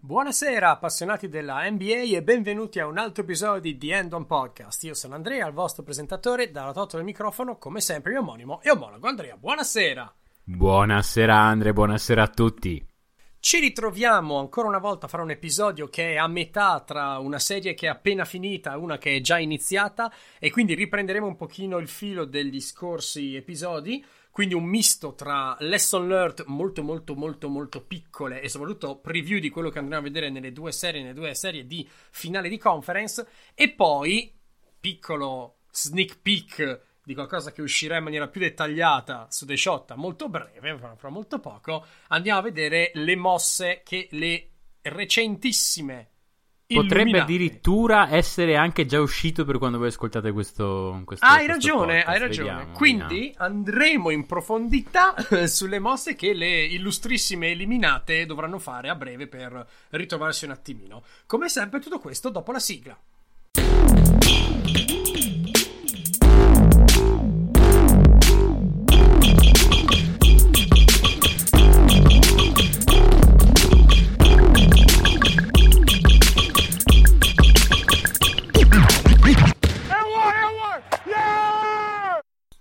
Buonasera appassionati della NBA e benvenuti a un altro episodio di The End On Podcast. Io sono Andrea, il vostro presentatore, dalla toto del microfono, come sempre, mio omonimo e omologo Andrea. Buonasera! Buonasera Andre, buonasera a tutti. Ci ritroviamo ancora una volta a fare un episodio che è a metà tra una serie che è appena finita e una che è già iniziata e quindi riprenderemo un pochino il filo degli scorsi episodi quindi un misto tra lesson learned molto molto molto molto piccole e soprattutto preview di quello che andremo a vedere nelle due serie, nelle due serie di finale di conference e poi piccolo sneak peek di qualcosa che uscirà in maniera più dettagliata su The Shot molto breve, fra molto poco, andiamo a vedere le mosse che le recentissime Potrebbe addirittura essere anche già uscito per quando voi ascoltate questo. questo hai questo ragione, podcast. hai ragione. Vediamo, Quindi vediamo. andremo in profondità sulle mosse che le illustrissime eliminate dovranno fare a breve per ritrovarsi un attimino. Come sempre, tutto questo dopo la sigla.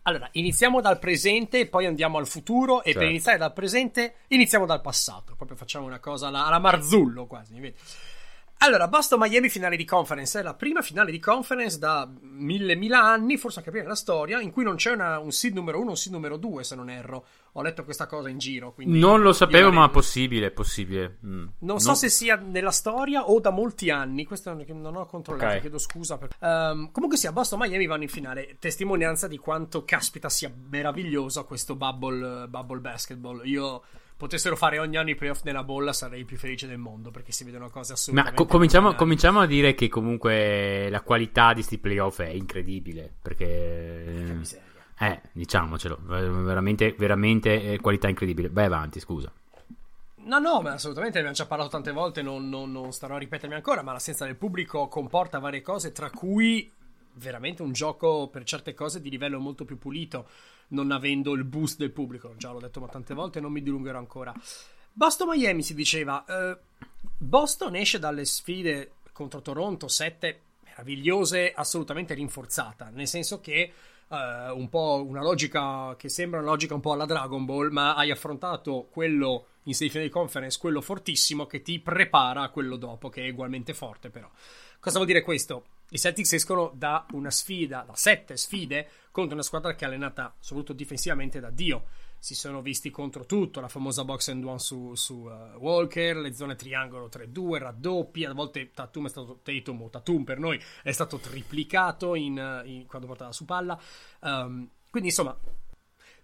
Allora, iniziamo dal presente poi andiamo al futuro. E Certo. per iniziare dal presente, iniziamo dal passato. Proprio facciamo una cosa alla, alla Marzullo quasi. vedi? Allora, Boston Miami finale di conference. È la prima finale di conference da mille, mila anni, forse a capire la storia, in cui non c'è una- un seed numero uno, un seed numero due, se non erro. Ho letto questa cosa in giro. quindi Non lo sapevo, ma leggo. possibile, possibile. Mm. Non so se sia nella storia o da molti anni, questo non ho controllato, Ok. chiedo scusa. Per... Ehm, comunque sia, Boston Miami vanno in finale, testimonianza di quanto caspita sia meraviglioso questo bubble, bubble basketball. Io potessero fare ogni anno i playoff nella bolla, sarei il più felice del mondo perché si vedono cose Ma assolutamente co- cominciamo, cominciamo a dire che comunque la qualità di sti playoff è incredibile. Perché. Eh, diciamocelo, veramente, veramente eh, qualità incredibile. Vai avanti, scusa. No, no, ma assolutamente ne abbiamo già parlato tante volte, non, non- non starò a ripetermi ancora, ma l'assenza del pubblico comporta varie cose, tra cui veramente un gioco per certe cose di livello molto più pulito, non avendo il boost del pubblico. Già l'ho detto ma tante volte, non mi dilungherò ancora. Boston Miami si diceva, eh, Boston esce dalle sfide contro Toronto, 7 meravigliose, assolutamente rinforzata, nel senso che eh, un po' una logica che sembra una logica un po' alla Dragon Ball, ma hai affrontato quello in semifinale di conference, quello fortissimo che ti prepara a quello dopo, che è ugualmente forte però. Cosa vuol dire questo? I Celtics escono da una sfida, da sette sfide, contro una squadra che è allenata soprattutto difensivamente da Dio. Si sono visti contro tutto, la famosa box and one su, su eh, Walker, le zone triangolo 3-2, raddoppi, a volte Tatum è stato Tatum o Tatum per noi è stato triplicato in, eh, in- quando portava su palla. Um, quindi insomma,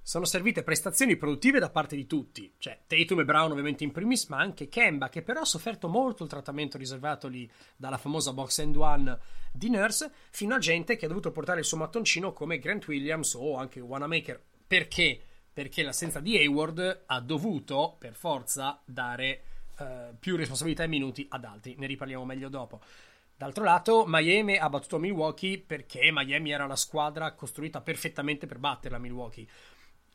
sono servite prestazioni produttive da parte di tutti, cioè Tatum e Brown ovviamente in primis, ma anche Kemba che però ha sofferto molto il trattamento riservatogli dalla famosa box and one di Nurse, fino a gente che ha dovuto portare il suo mattoncino come Grant Williams o anche Wanamaker. Perché? Perché l'assenza di Hayward ha dovuto per forza dare eh, più responsabilità e minuti ad altri, ne riparliamo meglio dopo. D'altro lato, Miami ha battuto Milwaukee perché Miami era la squadra costruita perfettamente per battere la Milwaukee.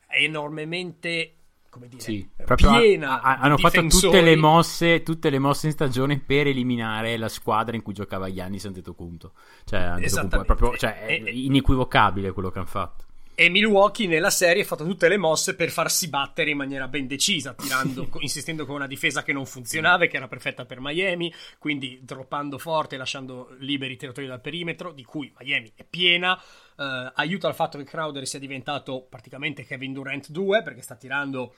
È enormemente, come dire, Sì, piena. ha- ha- hanno di fatto difensori. tutte le, mosse, tutte le mosse in stagione per eliminare la squadra in cui giocava Giannis Antetokounmpo. Cioè, Antetokounmpo è proprio cioè, è inequivocabile quello che hanno fatto. E Milwaukee nella serie ha fatto tutte le mosse per farsi battere in maniera ben decisa, tirando, insistendo con una difesa che non funzionava e che era perfetta per Miami, quindi droppando forte, lasciando liberi i tiratori dal perimetro, di cui Miami è piena. Eh, aiuta il fatto che Crowder sia diventato praticamente Kevin Durant 2, perché sta tirando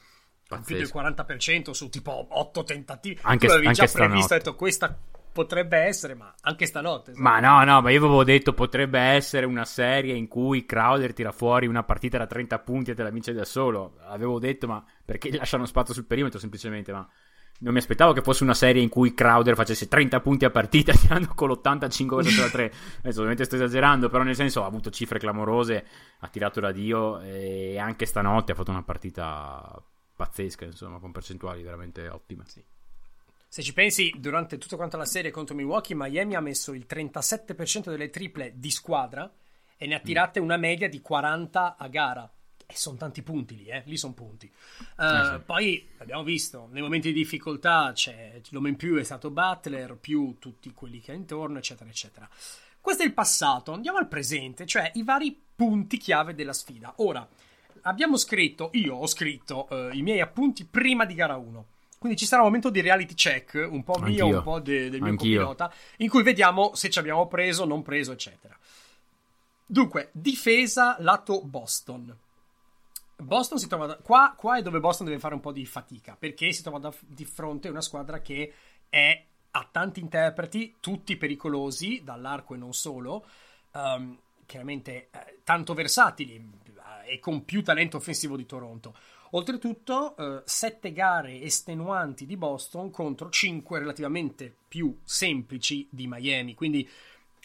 più del Pazzesco. 40% su tipo 8 tentativi. Anche- tu l'avevi già anche previsto, stanotte. hai detto questa potrebbe essere, ma anche stanotte. Ma no, no, ma io avevo detto potrebbe essere una serie in cui Crowder tira fuori una partita da 30 punti e te la vince da solo. Avevo detto, ma perché lasciano spazio sul perimetro semplicemente, ma non mi aspettavo che fosse una serie in cui Crowder facesse 30 punti a partita tirando con l'85% da 3. Adesso ovviamente sto esagerando, però nel senso ha avuto cifre clamorose, ha tirato da Dio e anche stanotte ha fatto una partita pazzesca, insomma, con percentuali veramente ottime. Sì. Se ci pensi, durante tutta quanta la serie contro Milwaukee, Miami ha messo il 37% delle triple di squadra e ne ha tirate una media di 40 a gara. E sono tanti punti lì, eh? lì sono punti. Uh, eh sì. Poi abbiamo visto, nei momenti di difficoltà c'è l'uomo in più è stato Butler, più tutti quelli che ha intorno, eccetera, eccetera. Questo è il passato, andiamo al presente, cioè i vari punti chiave della sfida. Ora, abbiamo scritto, io ho scritto uh, i miei appunti prima di gara 1. Quindi ci sarà un momento di reality check, un po' mio, Anch'io. un po' de, del mio Anch'io. copilota, in cui vediamo se ci abbiamo preso, non preso, eccetera. Dunque, difesa lato Boston. Boston si trova da, qua, qua è dove Boston deve fare un po' di fatica perché si trova da, di fronte a una squadra che è, ha tanti interpreti, tutti pericolosi dall'arco e non solo, um, chiaramente eh, tanto versatili eh, e con più talento offensivo di Toronto. Oltretutto, eh, sette gare estenuanti di Boston contro cinque relativamente più semplici di Miami. Quindi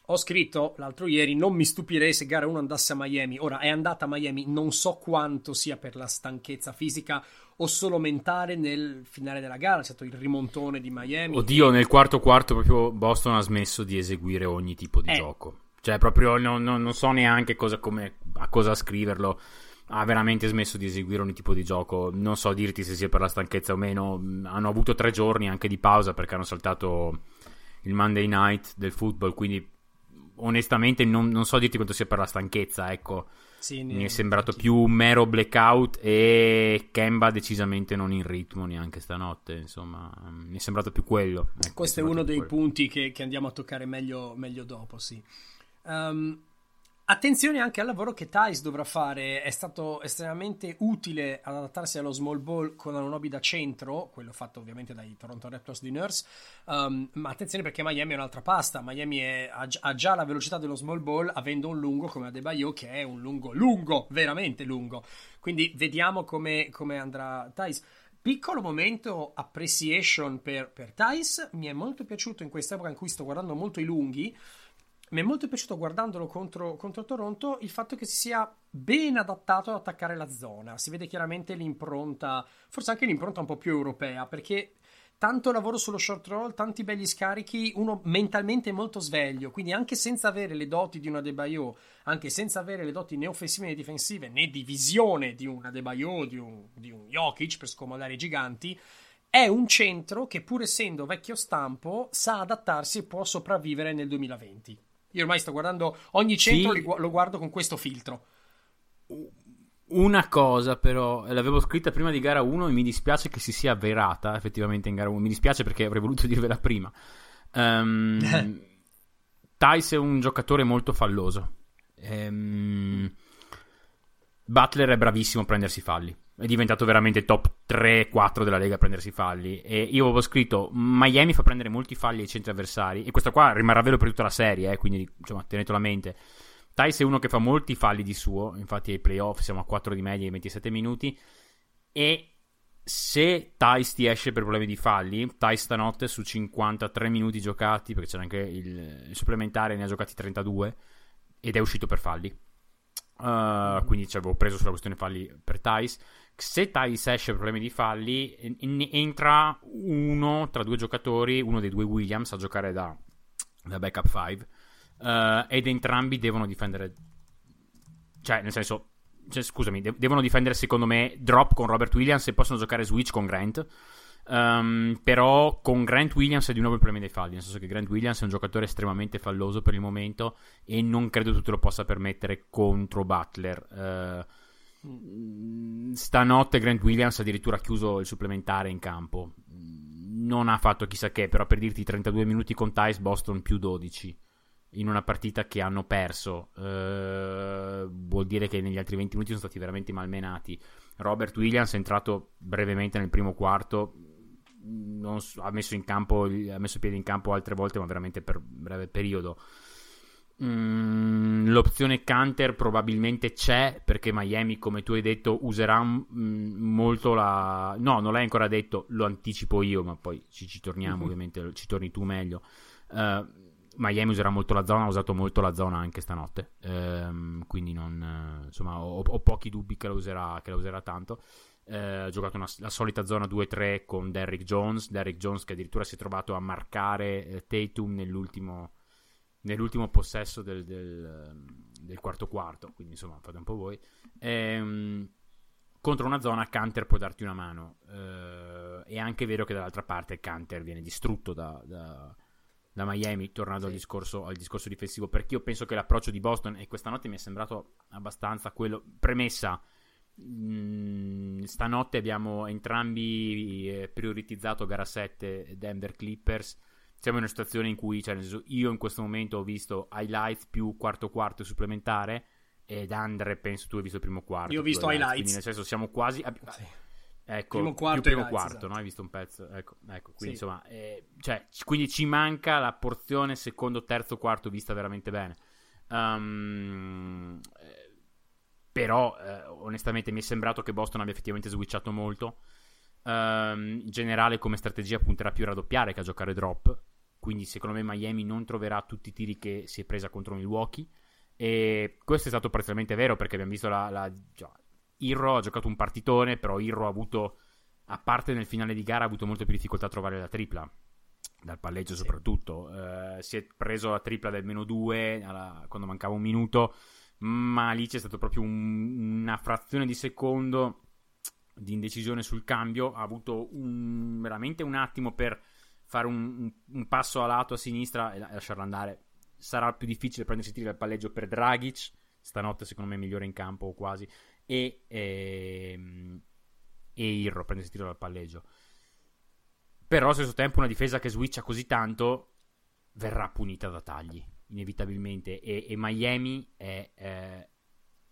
ho scritto l'altro ieri, non mi stupirei se gara 1 andasse a Miami. Ora è andata a Miami, non so quanto sia per la stanchezza fisica o solo mentale nel finale della gara. C'è stato il rimontone di Miami. Oddio, nel quarto quarto proprio Boston ha smesso di eseguire ogni tipo di eh. gioco. Cioè, proprio non, non, non so neanche cosa, come, a cosa scriverlo. Ha veramente smesso di eseguire ogni tipo di gioco. Non so dirti se sia per la stanchezza o meno. Hanno avuto tre giorni anche di pausa perché hanno saltato il Monday night del football. Quindi onestamente non, non, so dirti quanto sia per la stanchezza, ecco. Sì, mi è sembrato più un mero blackout e Kemba decisamente non in ritmo neanche stanotte, insomma, mi è sembrato più quello. Ecco, Questo è uno dei quello. punti che, che, andiamo a toccare meglio, meglio dopo, sì. Um, Attenzione anche al lavoro che Thais dovrà fare, è stato estremamente utile ad adattarsi allo small ball con Anunobi da centro, quello fatto ovviamente dai Toronto Raptors di Nurse, um, ma attenzione perché Miami è un'altra pasta, Miami è, ha, già la velocità dello small ball avendo un lungo come Adebayo che è un lungo, lungo, veramente lungo, quindi vediamo come, come andrà Thais. Piccolo momento appreciation per, per Thais, mi è molto piaciuto in quest'epoca in cui sto guardando molto i lunghi, mi è molto piaciuto guardandolo contro, contro, Toronto il fatto che si sia ben adattato ad attaccare la zona. Si vede chiaramente l'impronta, forse anche l'impronta un po' più europea, perché tanto lavoro sullo short roll, tanti belli scarichi, uno mentalmente molto sveglio, quindi anche senza avere le doti di una Debaio, anche senza avere le doti né offensive né difensive, né di visione di una Debaio, di un, di un Jokic per scomodare i giganti, è un centro che pur essendo vecchio stampo sa adattarsi e può sopravvivere nel 2020. Io ormai sto guardando ogni centro, sì. lo guardo con questo filtro. Una cosa però, l'avevo scritta prima di gara 1 e mi dispiace che si sia avverata effettivamente in gara 1. Mi dispiace perché avrei voluto dirvela prima. Um, Tice è un giocatore molto falloso. Um, Butler è bravissimo a prendersi falli è diventato veramente top 3-4 della Lega a prendersi falli. E io avevo scritto: Miami fa prendere molti falli ai centri avversari. E questo qua rimarrà vero per tutta la serie, eh, quindi insomma, tenetelo a mente. Tice è uno che fa molti falli di suo. Infatti, ai playoff siamo a 4 di media in 27 minuti. E se Tice ti esce per problemi di falli, Tice stanotte su 53 minuti giocati, perché c'era anche il, il supplementare, ne ha giocati 32 ed è uscito per falli. Uh, quindi ci avevo preso sulla questione falli per Tice se Thais esce per problemi di falli, entra uno tra due giocatori, uno dei due Williams, a giocare da, da backup 5. Uh, eh, ed entrambi devono difendere. Cioè, nel senso, cioè, scusami, de- devono difendere secondo me drop con Robert Williams e possono giocare switch con Grant. Um, però con Grant Williams è di nuovo il problema dei falli, nel senso che Grant Williams è un giocatore estremamente falloso per il momento e non credo tu te lo possa permettere contro Butler. Uh, stanotte Grant Williams ha addirittura chiuso il supplementare in campo. Non ha fatto chissà che, però per dirti 32 minuti con Tice, Boston più 12 in una partita che hanno perso. Uh, vuol dire che negli altri 20 minuti sono stati veramente malmenati. Robert Williams è entrato brevemente nel primo quarto. So, ha messo in campo ha messo piede in campo altre volte, ma veramente per breve periodo. Mm, l'opzione Canter probabilmente c'è perché Miami, come tu hai detto, userà mm, molto la. No, non l'hai ancora detto, lo anticipo io, ma poi ci, ci torniamo, mm-hmm. ovviamente, ci torni tu meglio. Uh, Miami userà molto la zona, ha usato molto la zona anche stanotte, uh, quindi non, insomma, ho, ho, pochi dubbi che la userà, che la userà tanto. Uh, ha giocato una, la solita zona 2-3 con Derrick Jones, Derrick Jones che addirittura si è trovato a marcare eh, Tatum nell'ultimo nell'ultimo possesso del, del, del, quarto quarto, quindi insomma fate un po' voi. Ehm, contro una zona Canter può darti una mano. Uh, è anche vero che dall'altra parte Canter viene distrutto da, da, da Miami, tornando sì. al, discorso, al, discorso, difensivo, perché io penso che l'approccio di Boston, e questa notte mi è sembrato abbastanza quello, premessa, mm, stanotte abbiamo entrambi eh, prioritizzato gara 7 Denver Clippers, siamo in una situazione in cui, cioè, io in questo momento ho visto highlights più quarto quarto supplementare, ed Andre penso tu hai visto il primo quarto. Io ho visto highlights. Quindi nel senso siamo quasi... Sì. Ecco, primo quarto, più primo quarto esatto. no? Hai visto un pezzo? Ecco, ecco quindi sì. insomma... Eh, cioè, quindi ci manca la porzione secondo, terzo, quarto vista veramente bene. Um, eh, però, eh, onestamente, mi è sembrato che Boston abbia effettivamente switchato molto. Um, in generale, come strategia, punterà più a raddoppiare che a giocare drop. Quindi, secondo me, Miami non troverà tutti i tiri che si è presa contro Milwaukee. E questo è stato parzialmente vero perché abbiamo visto la, la cioè, Irro ha giocato un partitone, però Irro ha avuto, a parte nel finale di gara, ha avuto molte più difficoltà a trovare la tripla. Dal palleggio sì. soprattutto. Uh, si è preso la tripla del meno 2 quando mancava un minuto, ma lì c'è stato proprio un, una frazione di secondo di indecisione sul cambio. Ha avuto un, veramente un attimo per fare un, un, passo a lato a sinistra e lasciarla andare sarà più difficile prendersi tiri dal palleggio per Dragic. Stanotte, secondo me, è migliore in campo quasi. E, ehm, e Irro prendersi tiro dal palleggio. Però, allo stesso tempo, una difesa che switcha così tanto verrà punita da tagli, inevitabilmente. E, e Miami è, è,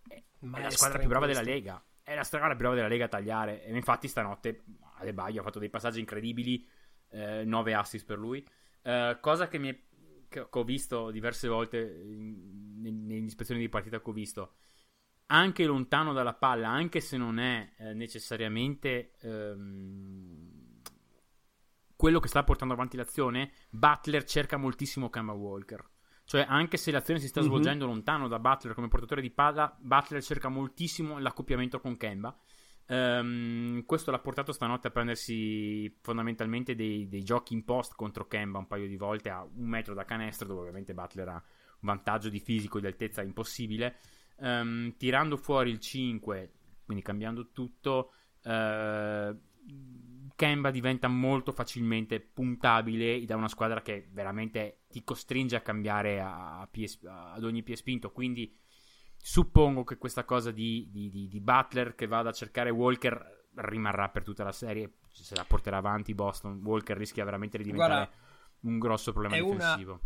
è la squadra più brava della Lega. È la squadra più brava della Lega a tagliare. E infatti, stanotte Adebayo ha fatto dei passaggi incredibili. Eh, 9 assist per lui. Eh, cosa che è che, ho visto diverse volte nelle ispezioni di partita che ho visto, anche lontano dalla palla, anche se non è eh, necessariamente ehm, quello che sta portando avanti l'azione, Butler cerca moltissimo Kemba Walker. Cioè, anche se l'azione si sta mm-hmm. svolgendo lontano da Butler come portatore di palla, Butler cerca moltissimo l'accoppiamento con Kemba. Um, questo l'ha portato stanotte a prendersi fondamentalmente dei, dei, giochi in post contro Kemba un paio di volte a un metro da canestro, dove ovviamente Butler ha un vantaggio di fisico e di altezza impossibile. Um, tirando fuori il 5, quindi cambiando tutto, uh, Kemba diventa molto facilmente puntabile da una squadra che veramente ti costringe a cambiare a, pies, ad ogni pie spinto. Quindi Suppongo che questa cosa di, di, di, di, Butler che vada a cercare Walker rimarrà per tutta la serie. Se la porterà avanti Boston, Walker rischia veramente di diventare Guarda, un grosso problema è difensivo. Una,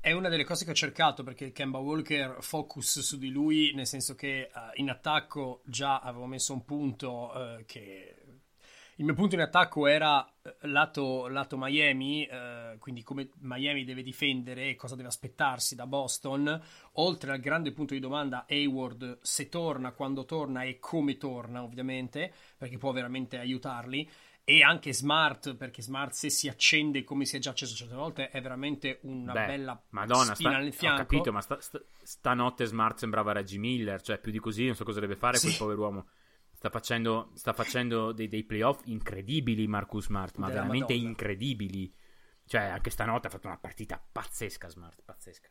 è una delle cose che ho cercato perché Kemba Walker focus su di lui, nel senso che uh, in attacco già avevo messo un punto uh, che il mio punto in attacco era eh, lato, lato Miami, eh, quindi come Miami deve difendere e cosa deve aspettarsi da Boston, oltre al grande punto di domanda Hayward se torna, quando torna e come torna ovviamente, perché può veramente aiutarli, e anche Smart, perché Smart se si accende come si è già acceso certe volte è veramente una Beh, bella Madonna, spina sta, nel fianco. Ho capito, ma sta, sta, stanotte Smart sembrava Reggie Miller, cioè più di così non so cosa deve fare sì. quel povero uomo. Sta facendo, sta facendo dei, dei, playoff incredibili Marcus Smart, ma Della veramente Madonna. incredibili. Cioè, anche stanotte ha fatto una partita pazzesca Smart, pazzesca.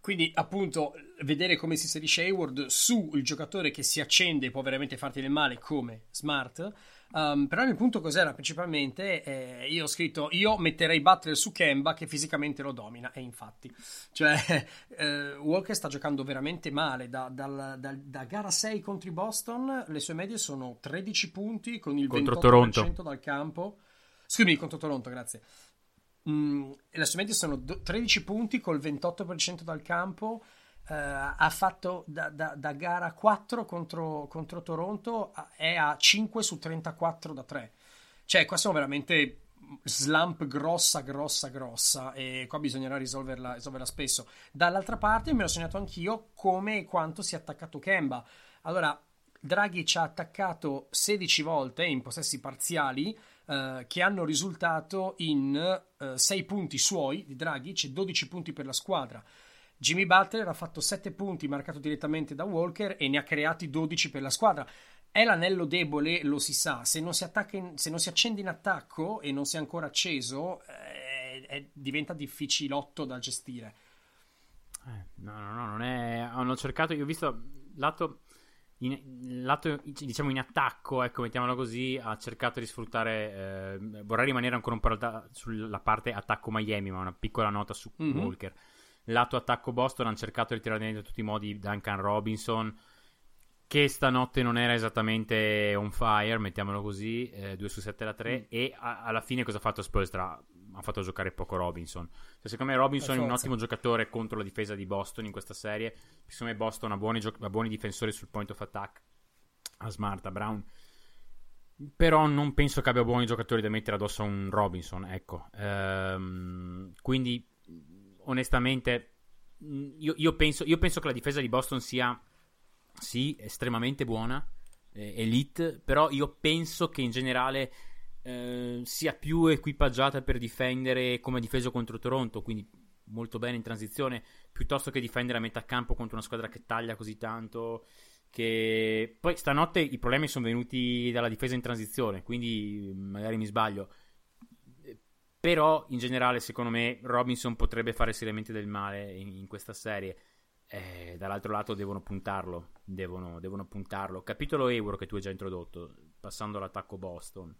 Quindi, appunto, vedere come si inserisce Hayward su il giocatore che si accende e può veramente farti del male come Smart Um, però il mio punto cos'era principalmente? Eh, io ho scritto io metterei Butler su Kemba che fisicamente lo domina e infatti cioè eh, Walker sta giocando veramente male da, dal, dal, da, gara 6 contro i Boston le sue medie sono 13 punti con il contro 28% Toronto. dal campo scusami contro Toronto grazie mm, le sue medie sono 13 punti col 28% dal campo ha fatto da, da, da, gara 4 contro, contro Toronto è a 5 su 34 da 3 cioè qua sono veramente slump grossa grossa grossa e qua bisognerà risolverla, risolverla spesso. Dall'altra parte me l'ho segnato anch'io come e quanto si è attaccato Kemba. Allora Draghi ci ha attaccato 16 volte in possessi parziali uh, che hanno risultato in eh, 6 punti suoi di Draghi c'è 12 punti per la squadra Jimmy Butler ha fatto 7 punti marcato direttamente da Walker e ne ha creati 12 per la squadra. È l'anello debole, lo si sa, se non si, in, se non si accende in attacco e non si è ancora acceso, eh, è, diventa difficilotto da gestire. Eh, no, no, no, non è... Hanno cercato, io ho visto lato... in, lato, diciamo in attacco, ecco, mettiamolo così, ha cercato di sfruttare. Eh, vorrei rimanere ancora un po' sulla parte attacco Miami, ma una piccola nota su mm-hmm. Walker. Lato attacco Boston hanno cercato di tirare dentro in tutti i modi Duncan Robinson, che stanotte non era esattamente on fire, mettiamolo così, eh, 2 su 7 da 3. Mm. E a, alla fine cosa ha fatto Spolstra? Ha fatto giocare poco Robinson. Cioè, secondo me Robinson è un ottimo giocatore contro la difesa di Boston in questa serie. Secondo me Boston ha buoni, gio- ha buoni difensori sul point of attack. A Smart, a Brown. Però non penso che abbia buoni giocatori da mettere addosso a un Robinson, ecco. Ehm, quindi, onestamente, io, io, penso, io penso che la difesa di Boston sia sì, estremamente buona, eh, elite, però io penso che in generale eh, sia più equipaggiata per difendere come difeso contro Toronto, quindi molto bene in transizione, piuttosto che difendere a metà campo contro una squadra che taglia così tanto. Che poi stanotte i problemi sono venuti dalla difesa in transizione, quindi magari mi sbaglio. Però in generale, secondo me, Robinson potrebbe fare seriamente del male in, in questa serie eh, dall'altro lato devono puntarlo, devono, devono puntarlo. Capitolo euro che tu hai già introdotto, passando all'attacco Boston.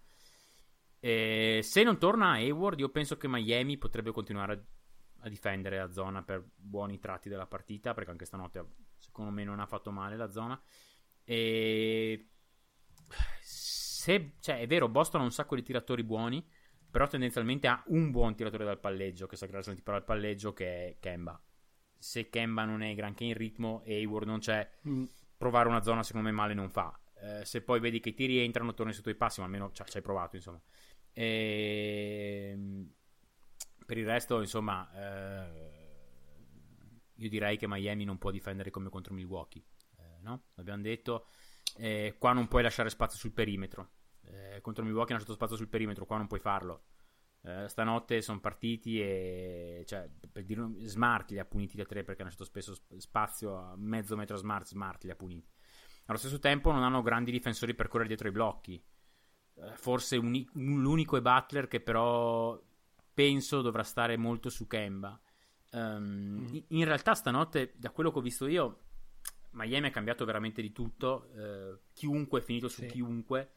Eh, se non torna Hayward, io penso che Miami potrebbe continuare a, a, difendere la zona per buoni tratti della partita, perché anche stanotte secondo me non ha fatto male la zona. E se, cioè, è vero, Boston ha un sacco di tiratori buoni, però tendenzialmente ha un buon tiratore dal palleggio, che sa creare tipo al palleggio, che è Kemba se Kemba non è granché in ritmo e Hayward non c'è, mm. provare una zona secondo me male non fa. Eh, se poi vedi che i tiri entrano, torni sotto i passi, ma almeno ci hai provato, insomma. E... Ehm, per il resto, insomma, eh... io direi che Miami non può difendere come contro Milwaukee, eh, no? L'abbiamo detto. Eh, qua non puoi lasciare spazio sul perimetro. Eh, contro Milwaukee hanno lasciato spazio sul perimetro, qua non puoi farlo. Eh, stanotte sono partiti e cioè, per dire Smart li ha puniti da tre perché hanno lasciato spesso spazio a mezzo metro Smart, Smart li ha puniti. Allo stesso tempo non hanno grandi difensori per correre dietro i blocchi. Eh, forse un, un, l'unico è Butler che però penso dovrà stare molto su Kemba. Um, mm. in realtà stanotte, da quello che ho visto io, Miami ha cambiato veramente di tutto. Uh, chiunque è finito su sì. chiunque.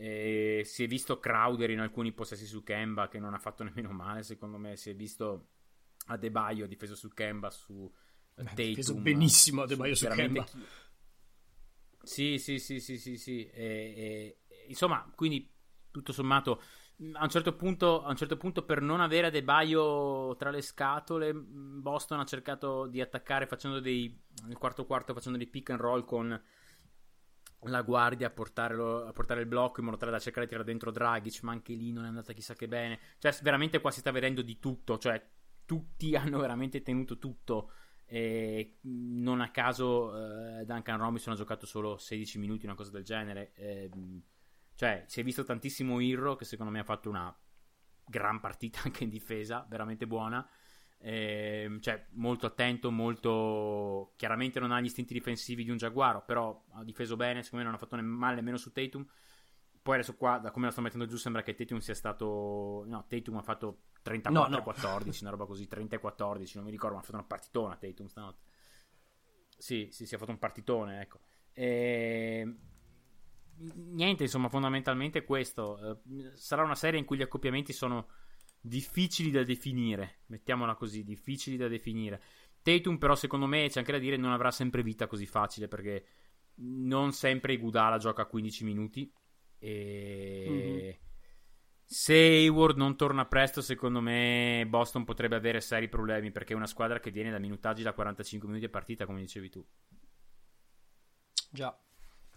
E si è visto Crowder in alcuni possessi su Kemba che non ha fatto nemmeno male, secondo me. Si è visto Adebayo difeso su Kemba, su Beh, Tatum. Difeso benissimo Adebayo su, su Kemba. Chi... Sì, sì, sì, sì, sì, sì. E, e, insomma, quindi tutto sommato a un, certo punto, a un certo punto per non avere Adebayo tra le scatole Boston ha cercato di attaccare facendo dei nel quarto quarto facendo dei pick and roll con la guardia a, a, portare il blocco in modo tale da cercare di tirare dentro Dragic, ma anche lì non è andata chissà che bene. Cioè, veramente qua si sta vedendo di tutto, cioè tutti hanno veramente tenuto tutto. E non a caso eh, Duncan Robinson ha giocato solo 16 minuti, una cosa del genere. Eh, cioè, si è visto tantissimo Irro che secondo me ha fatto una gran partita anche in difesa, veramente buona. Eh, cioè, molto attento, molto. Chiaramente non ha gli istinti difensivi di un Giaguaro, però ha difeso bene. Secondo me non ha fatto male nemmeno su Tatum. Poi adesso qua, da come la sto mettendo giù, sembra che Tatum sia stato. No, Tatum ha fatto 34-14, no, no. una roba così, 30-14, non mi ricordo, ma ha fatto una partitona Tatum stanotte. Sì, sì, si è fatto un partitone, ecco. E... Niente, insomma, fondamentalmente questo. Eh, sarà una serie in cui gli accoppiamenti sono difficili da definire, mettiamola così, difficili da definire. Tatum però secondo me c'è anche da dire non avrà sempre vita così facile perché non sempre Igudala gioca a 15 minuti e mm-hmm. se Hayward non torna presto secondo me Boston potrebbe avere seri problemi perché è una squadra che viene da minutaggi da 45 minuti a partita come dicevi tu. Già.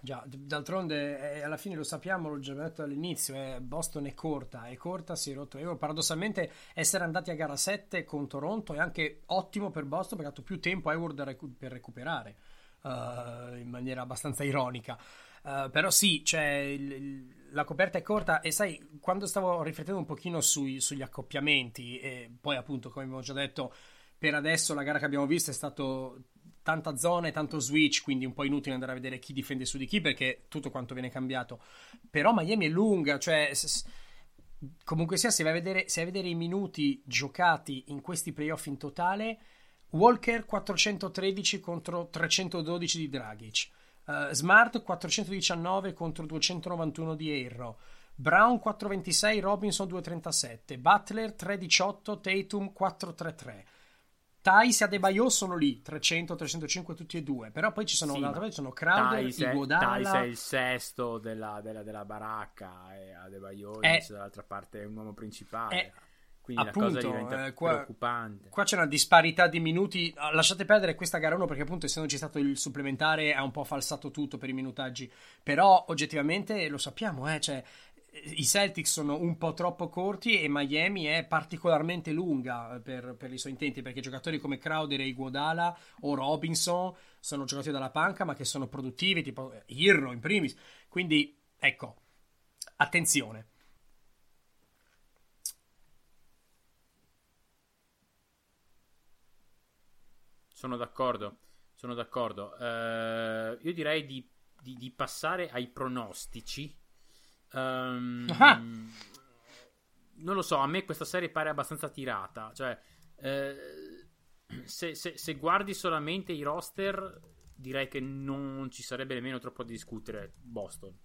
Già, d'altronde eh, alla fine lo sappiamo, l'ho già detto all'inizio, eh, Boston è corta, è corta, si è rotto. Io, paradossalmente essere andati a gara 7 con Toronto è anche ottimo per Boston perché ha dato più tempo a Hayward recu- per recuperare, uh, in maniera abbastanza ironica. Uh, però sì, cioè, il, il, la coperta è corta e sai, quando stavo riflettendo un pochino sui, sugli accoppiamenti e poi appunto, come abbiamo già detto, per adesso la gara che abbiamo visto è stato tanta zona e tanto switch, quindi un po' inutile andare a vedere chi difende su di chi perché tutto quanto viene cambiato. Però Miami è lunga, cioè comunque sia, se vai a vedere, se vai a vedere i minuti giocati in questi playoff in totale, Walker 413 contro 312 di Dragic. Uh, Smart 419 contro 291 di Aero. Brown 426, Robinson 237, Butler 318, Tatum 433. Thais e Adebayo sono lì, 300, 305 tutti e due, però poi ci sono, sì, parte, ci sono Crowder, Thais Iguodala... Thais è il sesto della, della, della baracca e Adebayo è, dall'altra parte è un uomo principale. È, quindi appunto, la cosa diventa eh, qua, preoccupante. Qua c'è una disparità di minuti. Ah, lasciate perdere questa gara 1 perché, appunto, essendoci stato il supplementare, ha un po' falsato tutto per i minutaggi. Però, oggettivamente, lo sappiamo, eh, cioè, i Celtics sono un po' troppo corti e Miami è particolarmente lunga per, per, i suoi intenti perché giocatori come Crowder e Iguodala o Robinson sono giocatori dalla panca ma che sono produttivi tipo Irro in primis. Quindi ecco attenzione. Sono d'accordo sono d'accordo. Uh, io direi di, di, di passare ai pronostici Um, non lo so, a me questa serie pare abbastanza tirata. Cioè, eh, se, se, se, guardi solamente i roster, direi che non ci sarebbe nemmeno troppo da discutere Boston.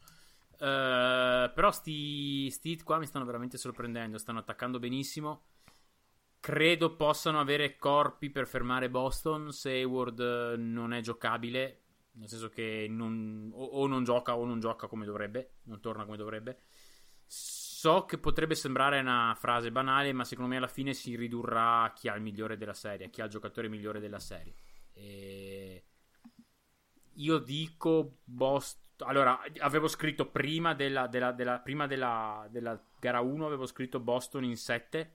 Uh, però sti, sti qua mi stanno veramente sorprendendo. Stanno attaccando benissimo. Credo possano avere corpi per fermare Boston se Hayward non è giocabile nel senso che non, o, o, non gioca o non gioca come dovrebbe, non torna come dovrebbe. So che potrebbe sembrare una frase banale, ma secondo me alla fine si ridurrà a chi ha il migliore della serie, a chi ha il giocatore migliore della serie. E io dico Boston. Allora, avevo scritto prima della, della, della, prima della, della gara 1, avevo scritto Boston in 7.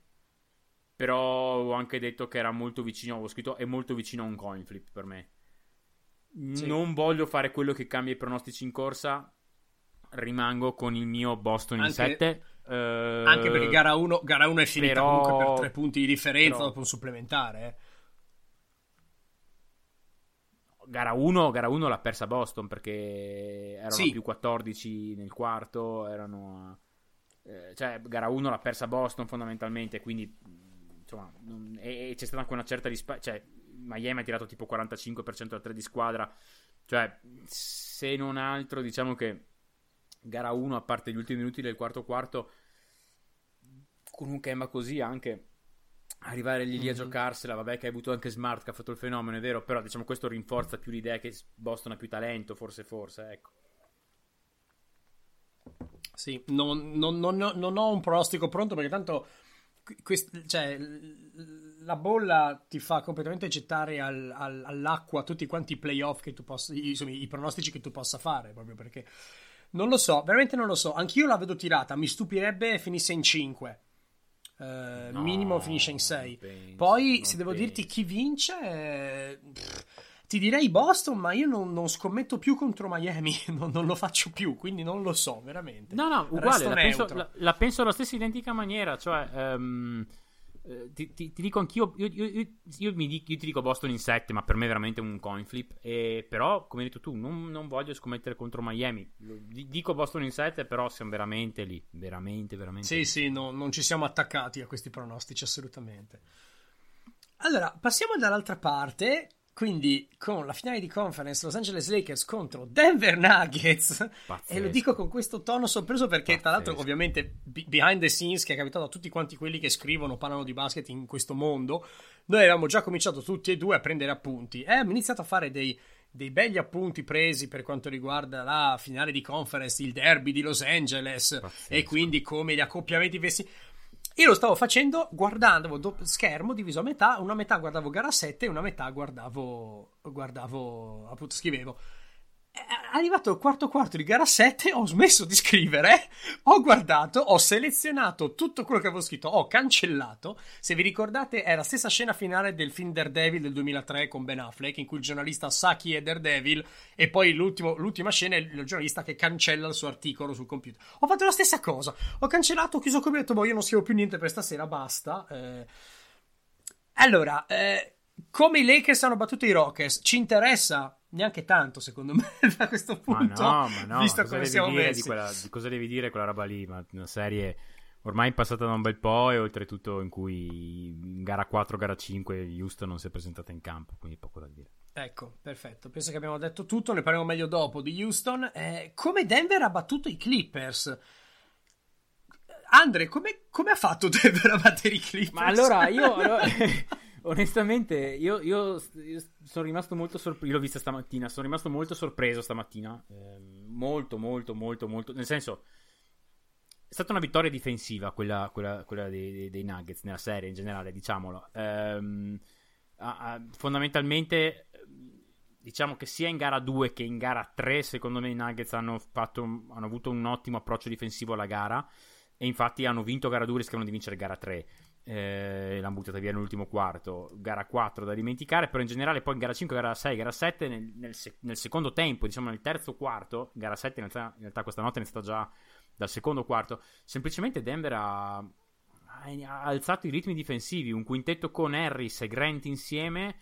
Però ho anche detto che era molto vicino. Avevo scritto è molto vicino a un coin flip per me. Sì. Non voglio fare quello che cambia i pronostici in corsa. Rimango con il mio Boston anche, in 7. Uh, anche perché gara 1, gara 1 è finita però, comunque per 3 punti di differenza però, dopo un supplementare. Eh. Gara 1, gara 1 l'ha persa Boston perché erano sì. più 14 nel quarto. Erano, eh, cioè, gara 1 l'ha persa Boston fondamentalmente. Quindi, insomma, non, e, e, c'è stata anche una certa disparità. Cioè, Miami ha tirato tipo 45% da 3 di squadra. Cioè, se non altro, diciamo che gara 1, a parte gli ultimi minuti del quarto quarto, con un Kemba così anche arrivare lì, lì a mm-hmm. giocarsela, vabbè che hai avuto anche Smart che ha fatto il fenomeno, è vero, però diciamo questo rinforza più l'idea che Boston ha più talento, forse forse, ecco. Sì, non, non, non, non ho un pronostico pronto perché tanto quest, cioè, la bolla ti fa completamente gettare al, al, all'acqua tutti quanti i playoff che tu possa, insomma, i pronostici che tu possa fare, proprio perché non lo so, veramente non lo so. Anch'io la vedo tirata, mi stupirebbe finisse in 5. Uh, eh, no, minimo finisce in 6. Poi, se devo penso. dirti chi vince, eh, pff, ti direi Boston, ma io non, non scommetto più contro Miami, non, non, lo faccio più, quindi non lo so, veramente. No, no, uguale, la penso, la, la penso, alla stessa identica maniera, cioè... Um, ti, ti, ti, dico anch'io, io, io, io, io, mi, io, ti dico Boston in 7, ma per me è veramente un coin flip. E, però, come hai detto tu, non, non, voglio scommettere contro Miami. Dico Boston in 7, però siamo veramente lì. Veramente, veramente. Sì, lì. sì, no, non ci siamo attaccati a questi pronostici, assolutamente. Allora, passiamo dall'altra parte. Quindi con la finale di conference Los Angeles Lakers contro Denver Nuggets Pazzesco. e lo dico con questo tono sorpreso perché Pazzesco. tra l'altro ovviamente behind the scenes che è capitato a tutti quanti quelli che scrivono parlano di basket in questo mondo noi avevamo già cominciato tutti e due a prendere appunti e abbiamo iniziato a fare dei, dei begli appunti presi per quanto riguarda la finale di conference il derby di Los Angeles Pazzesco. e quindi come gli accoppiamenti vesti io lo stavo facendo guardando doppio schermo diviso a metà, una metà guardavo gara 7 e una metà guardavo, guardavo appunto scrivevo arrivato il quarto quarto di gara 7 ho smesso di scrivere, ho guardato, ho selezionato tutto quello che avevo scritto, ho cancellato. Se vi ricordate è la stessa scena finale del film Daredevil del 2003 con Ben Affleck in cui il giornalista sa chi è Daredevil e poi l'ultima scena è il giornalista che cancella il suo articolo sul computer. Ho fatto la stessa cosa, ho cancellato, ho chiuso come ho detto, boh io non scrivo più niente per stasera, basta. Eh... Allora, eh, come i Lakers hanno battuto i Rockets, ci interessa? neanche tanto, secondo me, da questo punto. Ma no, ma no, visto cosa come siamo messi. Di quella, di cosa devi dire quella roba lì? Ma una serie ormai passata da un bel po' e oltretutto in cui in gara 4, gara 5 Houston non si è presentata in campo, quindi poco da dire. Ecco, perfetto. Penso che abbiamo detto tutto, ne parliamo meglio dopo di Houston. Eh, come Denver ha battuto i Clippers? Andre, come, come ha fatto Denver a battere i Clippers? Ma allora, io... Allora, onestamente, io, io, io, sono rimasto molto sorpreso. L'ho vista stamattina, sono rimasto molto sorpreso stamattina. Eh, molto, molto, molto, molto. Nel senso, è stata una vittoria difensiva quella, quella, quella dei, dei, Nuggets nella serie in generale, diciamolo. Eh, fondamentalmente diciamo che sia in gara 2 che in gara 3, secondo me i Nuggets hanno, fatto, hanno avuto un ottimo approccio difensivo alla gara. E infatti hanno vinto gara 2 rischiano di vincere gara 3. Eh, l'hanno buttata via nell'ultimo quarto. Gara 4 da dimenticare, però in generale poi gara 5, gara 6, gara 7, nel, nel, nel secondo tempo, diciamo nel terzo quarto, gara 7 in realtà, in realtà questa notte è iniziata già dal secondo quarto, semplicemente Denver ha, ha alzato i ritmi difensivi, un quintetto con Harris e Grant insieme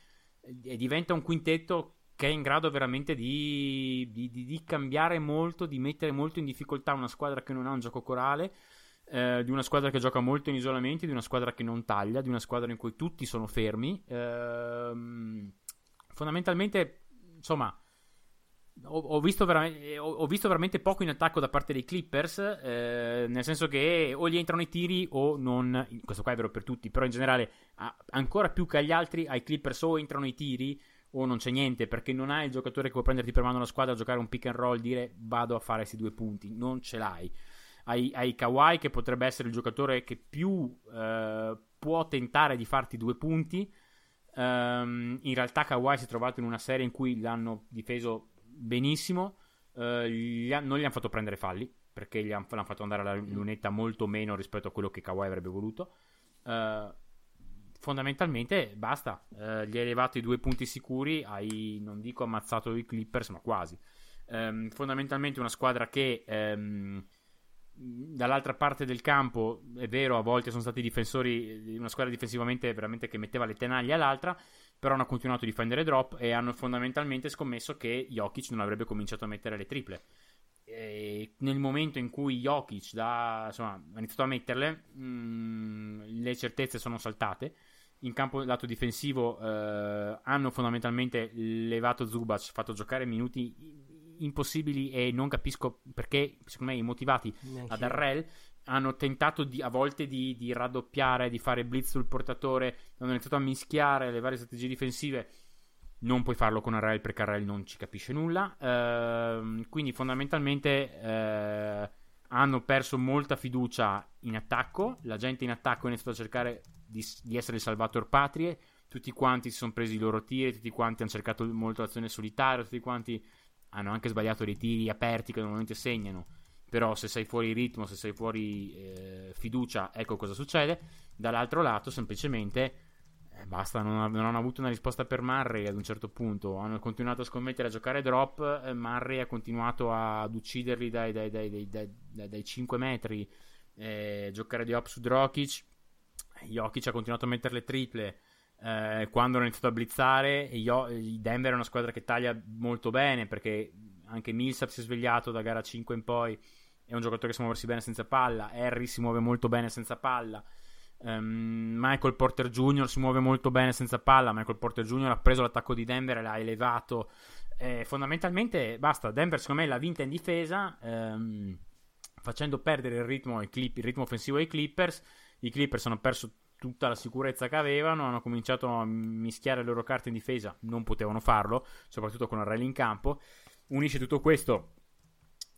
e diventa un quintetto che è in grado veramente di, di, di, di, cambiare molto, di mettere molto in difficoltà una squadra che non ha un gioco corale, eh, di una squadra che gioca molto in isolamenti, di una squadra che non taglia, di una squadra in cui tutti sono fermi. Eh, fondamentalmente, insomma, ho, ho, visto ho, ho, visto veramente poco in attacco da parte dei Clippers, eh, nel senso che o gli entrano i tiri o non. Questo qua è vero per tutti, però in generale, ancora più che agli altri, ai Clippers o entrano i tiri o non c'è niente perché non hai il giocatore che può prenderti per mano la squadra, giocare un pick and roll, dire vado a fare questi due punti, non ce l'hai. Hai, hai Kawhi che potrebbe essere il giocatore che più eh, può tentare di farti due punti. Um, in realtà Kawhi si è trovato in una serie in cui l'hanno difeso benissimo, uh, gli ha, non gli hanno fatto prendere falli perché gli hanno, l'hanno fatto andare alla lunetta molto meno rispetto a quello che Kawhi avrebbe voluto. Uh, fondamentalmente basta. Eh, gli hai levato i due punti sicuri, hai non dico ammazzato i Clippers, ma quasi. Eh, fondamentalmente una squadra che ehm, dall'altra parte del campo, è vero, a volte sono stati difensori, una squadra difensivamente veramente che metteva le tenaglie all'altra, però hanno continuato a difendere drop e hanno fondamentalmente scommesso che Jokic non avrebbe cominciato a mettere le triple. E nel momento in cui Jokic da, insomma, ha iniziato a metterle, mh, mm, le certezze sono saltate in campo lato difensivo eh, hanno fondamentalmente levato Zubac, fatto giocare minuti impossibili e non capisco perché, secondo me, immotivati Neanche ad Arrel hanno tentato di, a volte di, di, raddoppiare, di fare blitz sul portatore, hanno iniziato a mischiare le varie strategie difensive. Non puoi farlo con Arrel perché Arrel non ci capisce nulla. Eh, quindi fondamentalmente eh, hanno perso molta fiducia in attacco. La gente in attacco ha iniziato a cercare di, di essere il salvator patrie. Tutti quanti si sono presi i loro tiri, tutti quanti hanno cercato molto l'azione solitaria, tutti quanti hanno anche sbagliato dei tiri aperti che normalmente segnano. Però se sei fuori ritmo, se sei fuori eh, fiducia, ecco cosa succede. Dall'altro lato, semplicemente, eh, basta, non, non, hanno avuto una risposta per Murray ad un certo punto. Hanno continuato a scommettere a giocare drop. Eh, Murray ha continuato ad ucciderli dai, dai, dai, dai 5 metri. Eh, giocare di op su Drokic Jokic ha continuato a mettere le triple eh, quando hanno iniziato a blizzare Io, Denver è una squadra che taglia molto bene perché anche Millsap si è svegliato da gara 5 in poi è un giocatore che sa muoversi bene senza palla Harry si muove molto bene senza palla um, Michael Porter Jr. si muove molto bene senza palla Michael Porter Jr. ha preso l'attacco di Denver e l'ha elevato eh, fondamentalmente basta Denver secondo me l'ha vinta in difesa um, facendo perdere il ritmo, clip, il ritmo offensivo ai Clippers i Clippers hanno perso tutta la sicurezza che avevano, hanno cominciato a mischiare le loro carte in difesa, non potevano farlo, soprattutto con Arrelli in campo. Unisce tutto questo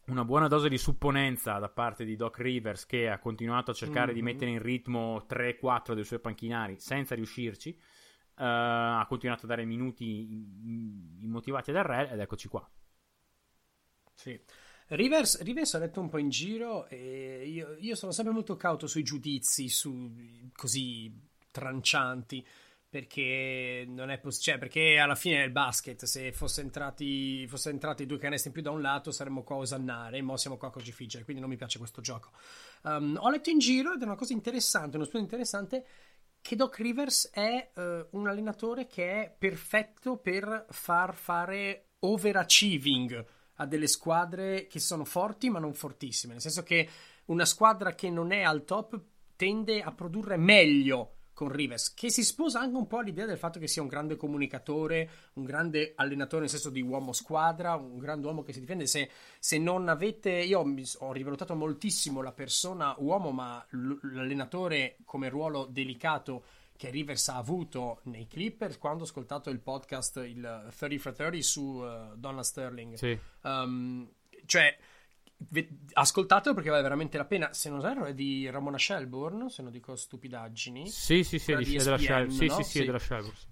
una buona dose di supponenza da parte di Doc Rivers che ha continuato a cercare mm-hmm. di mettere in ritmo 3-4 dei suoi panchinari senza riuscirci. Uh, ha continuato a dare minuti immotivati ad Arrel ed eccoci qua. Sì. Rivers, Rivers ha detto un po' in giro e io, io sono sempre molto cauto sui giudizi su, così trancianti perché non è possibile, cioè perché alla fine è il basket, se fosse entrati, fosse entrati due canestri in più da un lato saremmo qua a osannare, ma siamo qua a crocifiggere, quindi non mi piace questo gioco. Um, ho letto in giro ed è una cosa interessante, uno spunto interessante, che Doc Rivers è uh, un allenatore che è perfetto per far fare overachieving a delle squadre che sono forti ma non fortissime, nel senso che una squadra che non è al top tende a produrre meglio con Rivers, che si sposa anche un po' all'idea del fatto che sia un grande comunicatore, un grande allenatore nel senso di uomo squadra, un grande uomo che si difende. Se, se non avete, io ho rivalutato moltissimo la persona uomo, ma l'allenatore come ruolo delicato che Rivers ha avuto nei Clippers quando ho ascoltato il podcast il 30 for 30 su uh, Donna Sterling. Sì. Um, cioè ascoltatelo perché vale veramente la pena. Se non erro, è di Ramona Shelburne. Se non dico stupidaggini. Sì, sì, sì, è, di, della Shel- sì, no? sì, sì, è della Shelburne.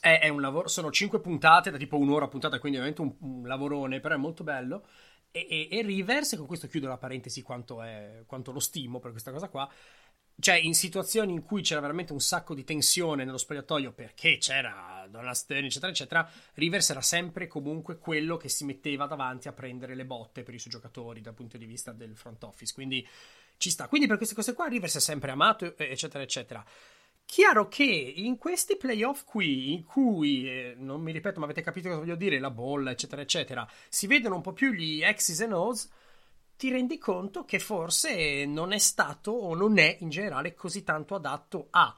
È, è, un lavoro, sono cinque puntate, da tipo un'ora puntata, quindi ovviamente un, un lavorone, però è molto bello. E, e, e, Rivers, e con questo chiudo la parentesi quanto, è, quanto lo stimo per questa cosa qua cioè in situazioni in cui c'era veramente un sacco di tensione nello spogliatoio perché c'era Donald Stern eccetera eccetera Rivers era sempre comunque quello che si metteva davanti a prendere le botte per i suoi giocatori dal punto di vista del front office. Quindi ci sta. Quindi per queste cose qua Rivers è sempre amato eccetera eccetera. Chiaro che in questi playoff qui in cui eh, non mi ripeto ma avete capito cosa voglio dire la bolla eccetera eccetera si vedono un po' più gli X's and O's ti rendi conto che forse non è stato o non è in generale così tanto adatto a.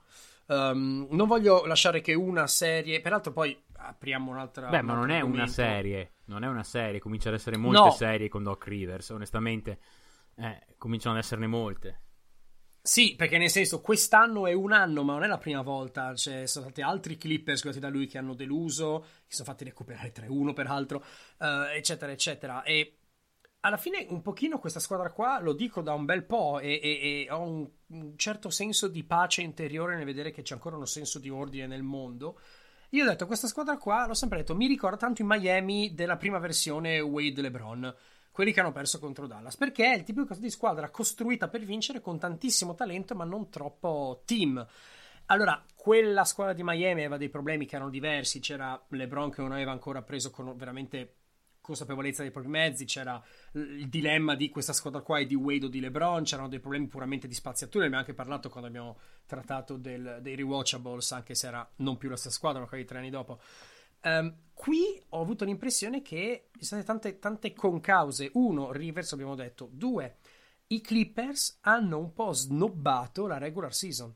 Um, non voglio lasciare che una serie, peraltro poi apriamo un'altra. Beh, ma non è una serie, non è una serie, cominciano ad essere molte no. serie con Doc Rivers, onestamente, eh, cominciano ad esserne molte. Sì, perché nel senso, quest'anno è un anno, ma non è la prima volta. Ci sono stati altri Clippers guidati da lui che hanno deluso, che sono fatti recuperare 3-1, peraltro, uh, eccetera, eccetera. E alla fine un pochino questa squadra qua lo dico da un bel po' e, e, e ho un, un, certo senso di pace interiore nel vedere che c'è ancora uno senso di ordine nel mondo. Io ho detto, questa squadra qua, l'ho sempre detto, mi ricorda tanto i Miami della prima versione Wade LeBron, quelli che hanno perso contro Dallas, perché è il tipo di squadra costruita per vincere con tantissimo talento ma non troppo team. Allora, quella squadra di Miami aveva dei problemi che erano diversi, c'era LeBron che non aveva ancora preso con veramente consapevolezza dei propri mezzi, c'era il dilemma di questa squadra qua e di Wade o di LeBron, c'erano dei problemi puramente di spaziatura, ne abbiamo anche parlato quando abbiamo trattato del, dei rewatchables, anche se era non più la stessa squadra, ma quasi tre anni dopo. Um, qui ho avuto l'impressione che ci sono state tante, tante concause. Uno, Rivers abbiamo detto. Due, i Clippers hanno un po' snobbato la regular season.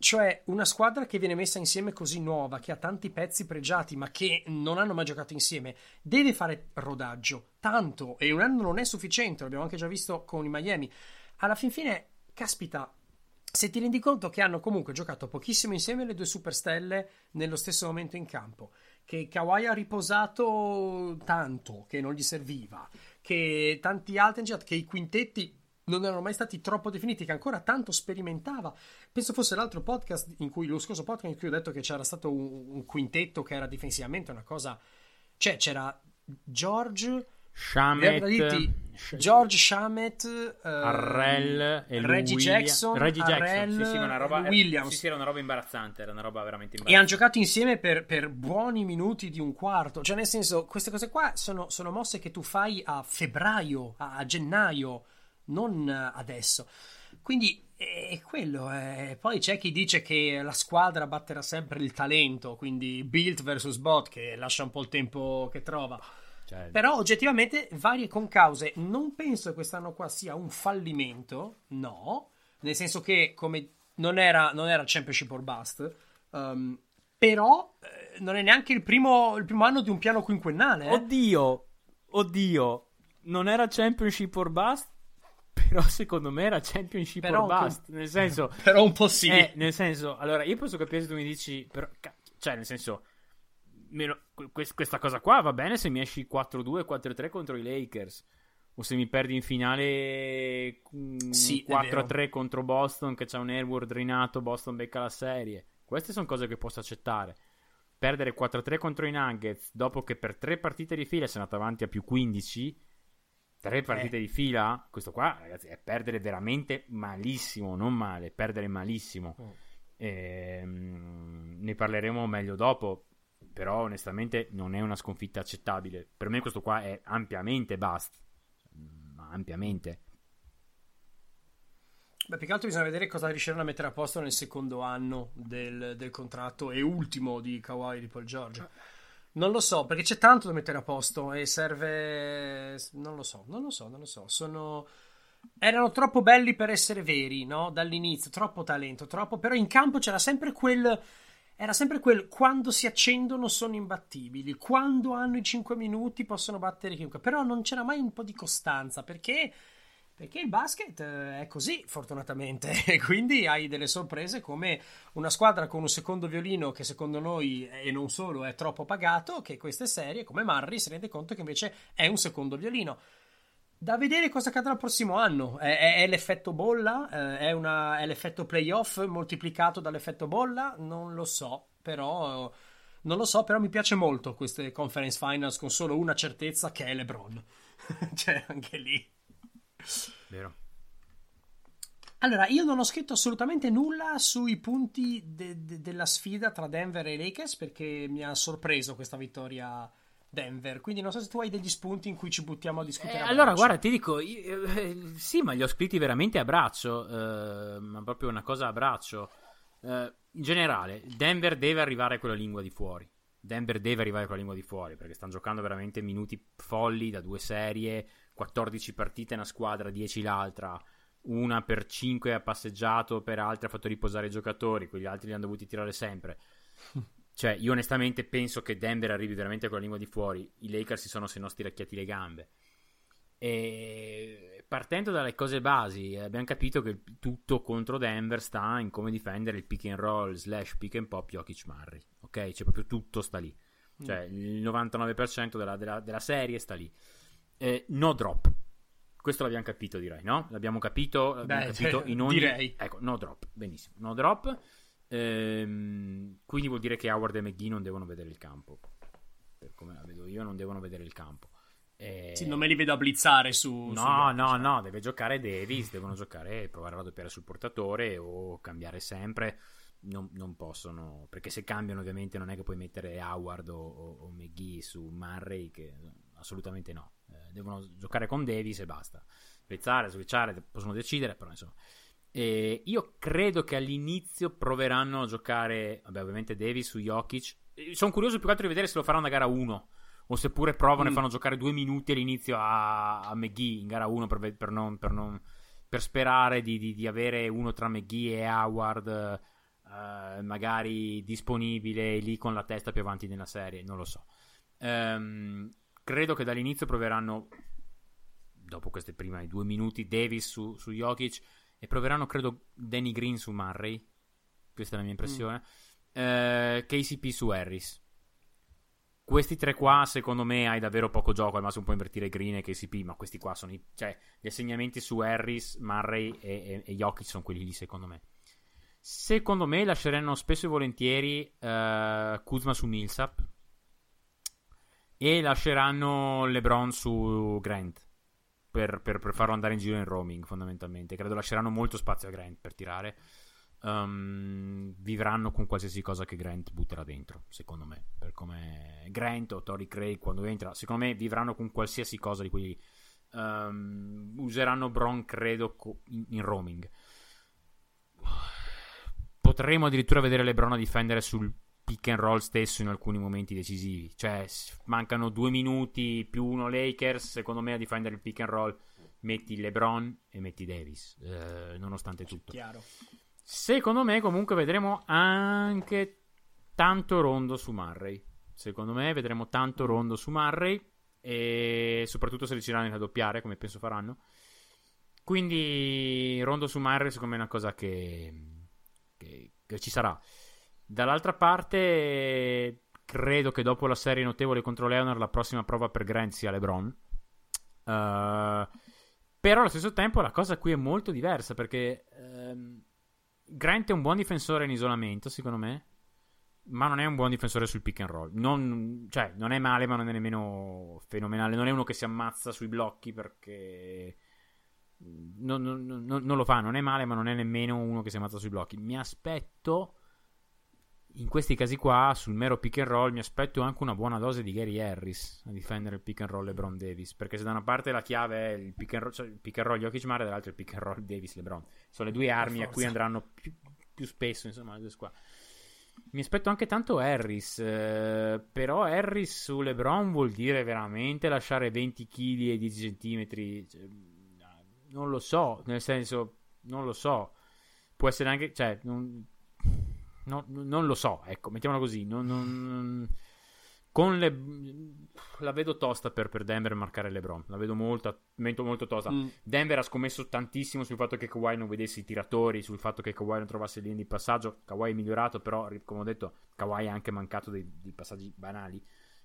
Cioè, una squadra che viene messa insieme così nuova, che ha tanti pezzi pregiati, ma che non hanno mai giocato insieme, deve fare rodaggio. Tanto. E un anno non è sufficiente, l'abbiamo anche già visto con i Miami. Alla fin fine, caspita, se ti rendi conto che hanno comunque giocato pochissimo insieme le due superstelle nello stesso momento in campo, che Kawhi ha riposato tanto, che non gli serviva, che tanti altri, che i quintetti non erano mai stati troppo definiti, che ancora tanto sperimentava. Penso fosse l'altro podcast in cui, lo scorso podcast in cui ho detto che c'era stato un, un quintetto che era difensivamente una cosa. Cioè, c'era George. Shamet, George Shamet, uh, Arrel e Reggie William, Jackson, Reggie Jackson. Arrel, sì, sì, una roba, Williams. Sì, sì, era una roba imbarazzante, era una roba veramente imbarazzante. E hanno giocato insieme per, per, buoni minuti di un quarto. Cioè, nel senso, queste cose qua sono, sono mosse che tu fai a febbraio, a, a gennaio non adesso. Quindi è quello. Eh. Poi c'è chi dice che la squadra batterà sempre il talento, quindi build versus bot, che lascia un po' il tempo che trova. Certo. Però oggettivamente varie concause. Non penso che quest'anno qua sia un fallimento, no, nel senso che come non era, non era Championship or Bust, um, però eh, non è neanche il primo, il primo, anno di un piano quinquennale. Eh? Oddio, oddio, non era Championship or Bust? Però secondo me era Championship però or bust. Che... Nel senso, però un po' sì. Eh, nel senso, allora io posso capire se tu mi dici, però, cioè, nel senso, meno, questa cosa qua va bene se mi esci 4-2, 4-3 contro i Lakers. O se mi perdi in finale mm, sì, 4-3 contro Boston, che c'è un Airward rinato, Boston becca la serie. Queste sono cose che posso accettare. Perdere 4-3 contro i Nuggets dopo che per tre partite di fila si è andato avanti a più 15 tre partite eh. di fila, questo qua, ragazzi, è perdere veramente malissimo, non male, perdere malissimo. Oh. E, um, ne parleremo meglio dopo, però onestamente non è una sconfitta accettabile. Per me questo qua è ampiamente bust, ampiamente. Beh, più che altro bisogna vedere cosa riusciranno a mettere a posto nel secondo anno del, del contratto e ultimo di Kawhi di Paul George. Non lo so, perché c'è tanto da mettere a posto e serve... Non lo so, non lo so, non lo so. Sono... erano troppo belli per essere veri, no? Dall'inizio, troppo talento, troppo. Però in campo c'era sempre quel. Era sempre quel quando si accendono sono imbattibili, quando hanno i 5 minuti possono battere chiunque. Però non c'era mai un po' di costanza perché. Perché il basket eh, è così, fortunatamente, e quindi hai delle sorprese come una squadra con un secondo violino che secondo noi, e non solo, è troppo pagato, che queste serie, come Murray, si rende conto che invece è un secondo violino. Da vedere cosa accadrà il prossimo anno. È, è, è l'effetto bolla? Eh, è, una, è, l'effetto playoff moltiplicato dall'effetto bolla? Non lo so, però. Non lo so, però mi piace molto queste conference finals con solo una certezza che è LeBron. cioè, anche lì. Vero. Allora, io non ho scritto assolutamente nulla sui punti de- de- della sfida tra Denver e Lakers perché mi ha sorpreso questa vittoria Denver. Quindi non so se tu hai degli spunti in cui ci buttiamo a discutere. Eh, a allora, guarda, ti dico, io, eh, sì, ma li ho scritti veramente a braccio, eh, ma proprio una cosa a braccio. Eh, in generale, Denver deve arrivare a quella lingua di fuori. Denver deve arrivare a quella lingua di fuori perché stanno giocando veramente minuti folli da due serie, 14 partite una squadra, 10 l'altra. Una per 5 ha passeggiato, per altre ha fatto riposare i giocatori, quegli altri li hanno dovuti tirare sempre. Cioè, io onestamente penso che Denver arrivi veramente con la lingua di fuori. I Lakers si sono se no stiracchiati le gambe. E partendo dalle cose basi, abbiamo capito che tutto contro Denver sta in come difendere il pick and roll slash pick and pop Jokic Murray. Ok? Cioè, proprio tutto sta lì. Cioè, mm. il 99% della, della, della serie sta lì. Eh, no drop. Questo l'abbiamo capito, direi, no? L'abbiamo capito, l'abbiamo Beh, capito in ogni... Direi. Ecco, no drop. Benissimo. No drop. Ehm, quindi vuol dire che Howard e McGee non devono vedere il campo. Per come la vedo io, non devono vedere il campo. E... Sì, non me li vedo a blizzare su. No, no, no, deve giocare Davis. Devono giocare, provare a doppiare sul portatore o cambiare sempre. Non, non, possono, perché se cambiano, ovviamente, non è che puoi mettere Howard o, o, o McGee su Murray. Che assolutamente no. Eh, devono giocare con Davis e basta. Blizzare, switchare, possono decidere, però insomma. E io credo che all'inizio proveranno a giocare, vabbè, ovviamente Davis su Jokic. Sono curioso più che altro di vedere se lo faranno a gara 1 o seppure provano mm. e fanno giocare due minuti all'inizio a, a McGee in gara 1 per, per, non, per, non, per sperare di, di, di, avere uno tra McGee e Howard eh, magari disponibile lì con la testa più avanti nella serie, non lo so. Um, credo che dall'inizio proveranno, dopo questi primi due minuti, Davis su, su Jokic e proveranno, credo, Danny Green su Murray. Questa è la mia impressione. Mm. Eh, KCP su Harris. Questi tre qua, secondo me, hai davvero poco gioco. Al massimo puoi invertire Green e KCP, ma questi qua sono i. Cioè, gli assegnamenti su Harris, Murray e, e, e Jokic sono quelli lì, secondo me. Secondo me lasceranno spesso e volentieri uh, Kuzma su Millsap e lasceranno LeBron su Grant per, per, per, farlo andare in giro in roaming, fondamentalmente. Credo lasceranno molto spazio a Grant per tirare. Um, vivranno con qualsiasi cosa che Grant butterà dentro, secondo me. Per come Grant o Tori Craig quando entra, secondo me vivranno con qualsiasi cosa di quelli. Um, useranno Bron, credo, in, in roaming. Potremmo addirittura vedere LeBron a difendere sul pick and roll stesso in alcuni momenti decisivi. Cioè, mancano due minuti più uno Lakers. Secondo me, a difendere il pick and roll, metti LeBron e metti Davis. Eh, nonostante tutto, Chiaro. secondo me, comunque, vedremo anche tanto rondo su Murray. Secondo me, vedremo tanto rondo su Murray. E soprattutto se riusciranno a doppiare, come penso faranno. Quindi, rondo su Murray, secondo me, è una cosa che, che, che ci sarà. Dall'altra parte, credo che dopo la serie notevole contro Leonard, la prossima prova per Grant sia LeBron. Uh, però allo stesso tempo la cosa qui è molto diversa perché um, Grant è un buon difensore in isolamento, secondo me, ma non è un buon difensore sul pick and roll. Non, cioè, non è male, ma non è nemmeno fenomenale. Non è uno che si ammazza sui blocchi perché. Non, non, non, non lo fa, non è male, ma non è nemmeno uno che si ammazza sui blocchi. Mi aspetto in questi casi qua, sul mero pick and roll, mi aspetto anche una buona dose di Gary Harris a difendere il pick and roll LeBron Davis. Perché se da una parte la chiave è il pick and roll, cioè il pick and roll Jokic Mare, dall'altra il pick and roll Davis LeBron. Sono le due armi a cui andranno più, più spesso, insomma, le due squadre. Mi aspetto anche tanto Harris, eh, però Harris su LeBron vuol dire veramente lasciare 20 kg e 10 cm. Cioè, non lo so, nel senso, non lo so. Può essere anche, cioè, non, non, non lo so, ecco, mettiamola così. Non, non, con le, la vedo tosta per, per Denver marcare LeBron. La vedo molto, molto, tosta. Mm. Denver ha scommesso tantissimo sul fatto che Kawhi non vedesse i tiratori, sul fatto che Kawhi non trovasse linee di passaggio. Kawhi è migliorato, però, come ho detto, Kawhi ha anche mancato dei, dei passaggi banali.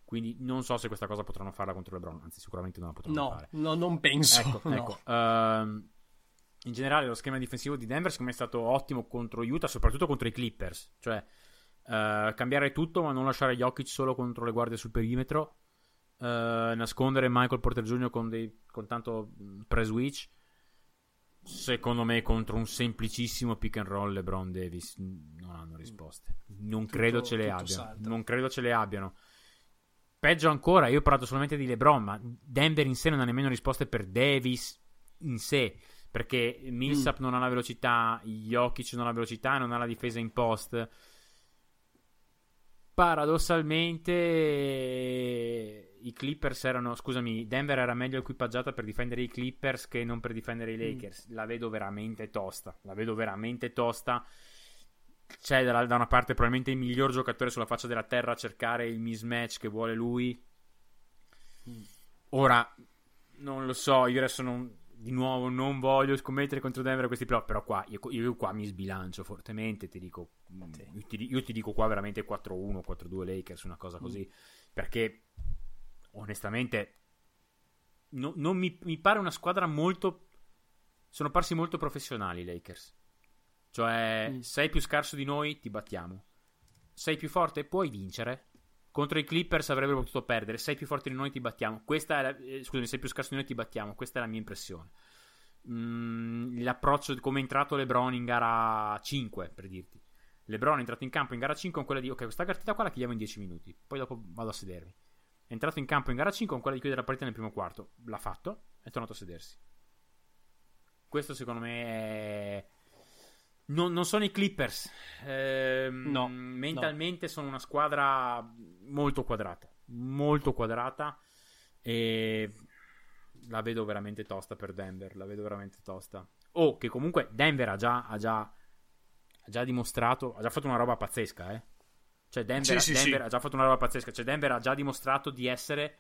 Quindi non so se questa cosa potranno farla contro LeBron, anzi sicuramente non la potranno no, fare. No, non penso. Ecco, no. ecco. Uh, in generale lo schema difensivo di Denver secondo me è stato ottimo contro Utah, soprattutto contro i Clippers. Cioè, uh, cambiare tutto ma non lasciare Jokic solo contro le guardie sul perimetro. Uh, nascondere Michael Porter Jr. con, dei, con tanto pre-switch. Secondo me contro un semplicissimo pick and roll LeBron Davis non hanno risposte. Non tutto, credo ce le abbiano. Salta. Non credo ce le abbiano. Peggio ancora, io ho parlato solamente di LeBron, ma Denver in sé non ha nemmeno risposte per Davis in sé, perché Millsap mm. non ha la velocità, Jokic non ha la velocità, non ha la difesa in post. Paradossalmente i Clippers erano, scusami, Denver era meglio equipaggiata per difendere i Clippers che non per difendere i mm. Lakers. Mm. La vedo veramente tosta, la vedo veramente tosta c'è da, da, una parte probabilmente il miglior giocatore sulla faccia della terra a cercare il mismatch che vuole lui. Ora, non lo so, io adesso non, di nuovo non voglio scommettere contro Denver questi playoff, però qua io, io, qua mi sbilancio fortemente, ti dico, sì. io, ti, io, ti, dico qua veramente 4-1, 4-2 Lakers, una cosa così, mm. perché onestamente no, non mi, mi pare una squadra molto... Sono parsi molto professionali i Lakers. Cioè, mm. sei più scarso di noi, ti battiamo. Sei più forte, puoi vincere. Contro i Clippers avrebbero potuto perdere. Sei più forte di noi, ti battiamo. Questa è la, eh, scusami, sei più scarso di noi, ti battiamo. Questa è la mia impressione. Mm, l'approccio come è entrato LeBron in gara 5, per dirti. LeBron è entrato in campo in gara 5 con quella di ok, questa partita qua la chiudiamo in 10 minuti. Poi dopo vado a sedermi. È entrato in campo in gara 5 con quella di chiudere la partita nel primo quarto. L'ha fatto, è tornato a sedersi. Questo secondo me è non, non, sono i Clippers. Eh, no, mentalmente no. sono una squadra molto quadrata. Molto quadrata. E la vedo veramente tosta per Denver. La vedo veramente tosta. Oh, che comunque Denver ha già, ha già, ha già dimostrato. Ha già fatto una roba pazzesca, eh. Cioè, Denver, sì, Denver sì, ha già fatto una roba pazzesca. Cioè, Denver ha già dimostrato di essere.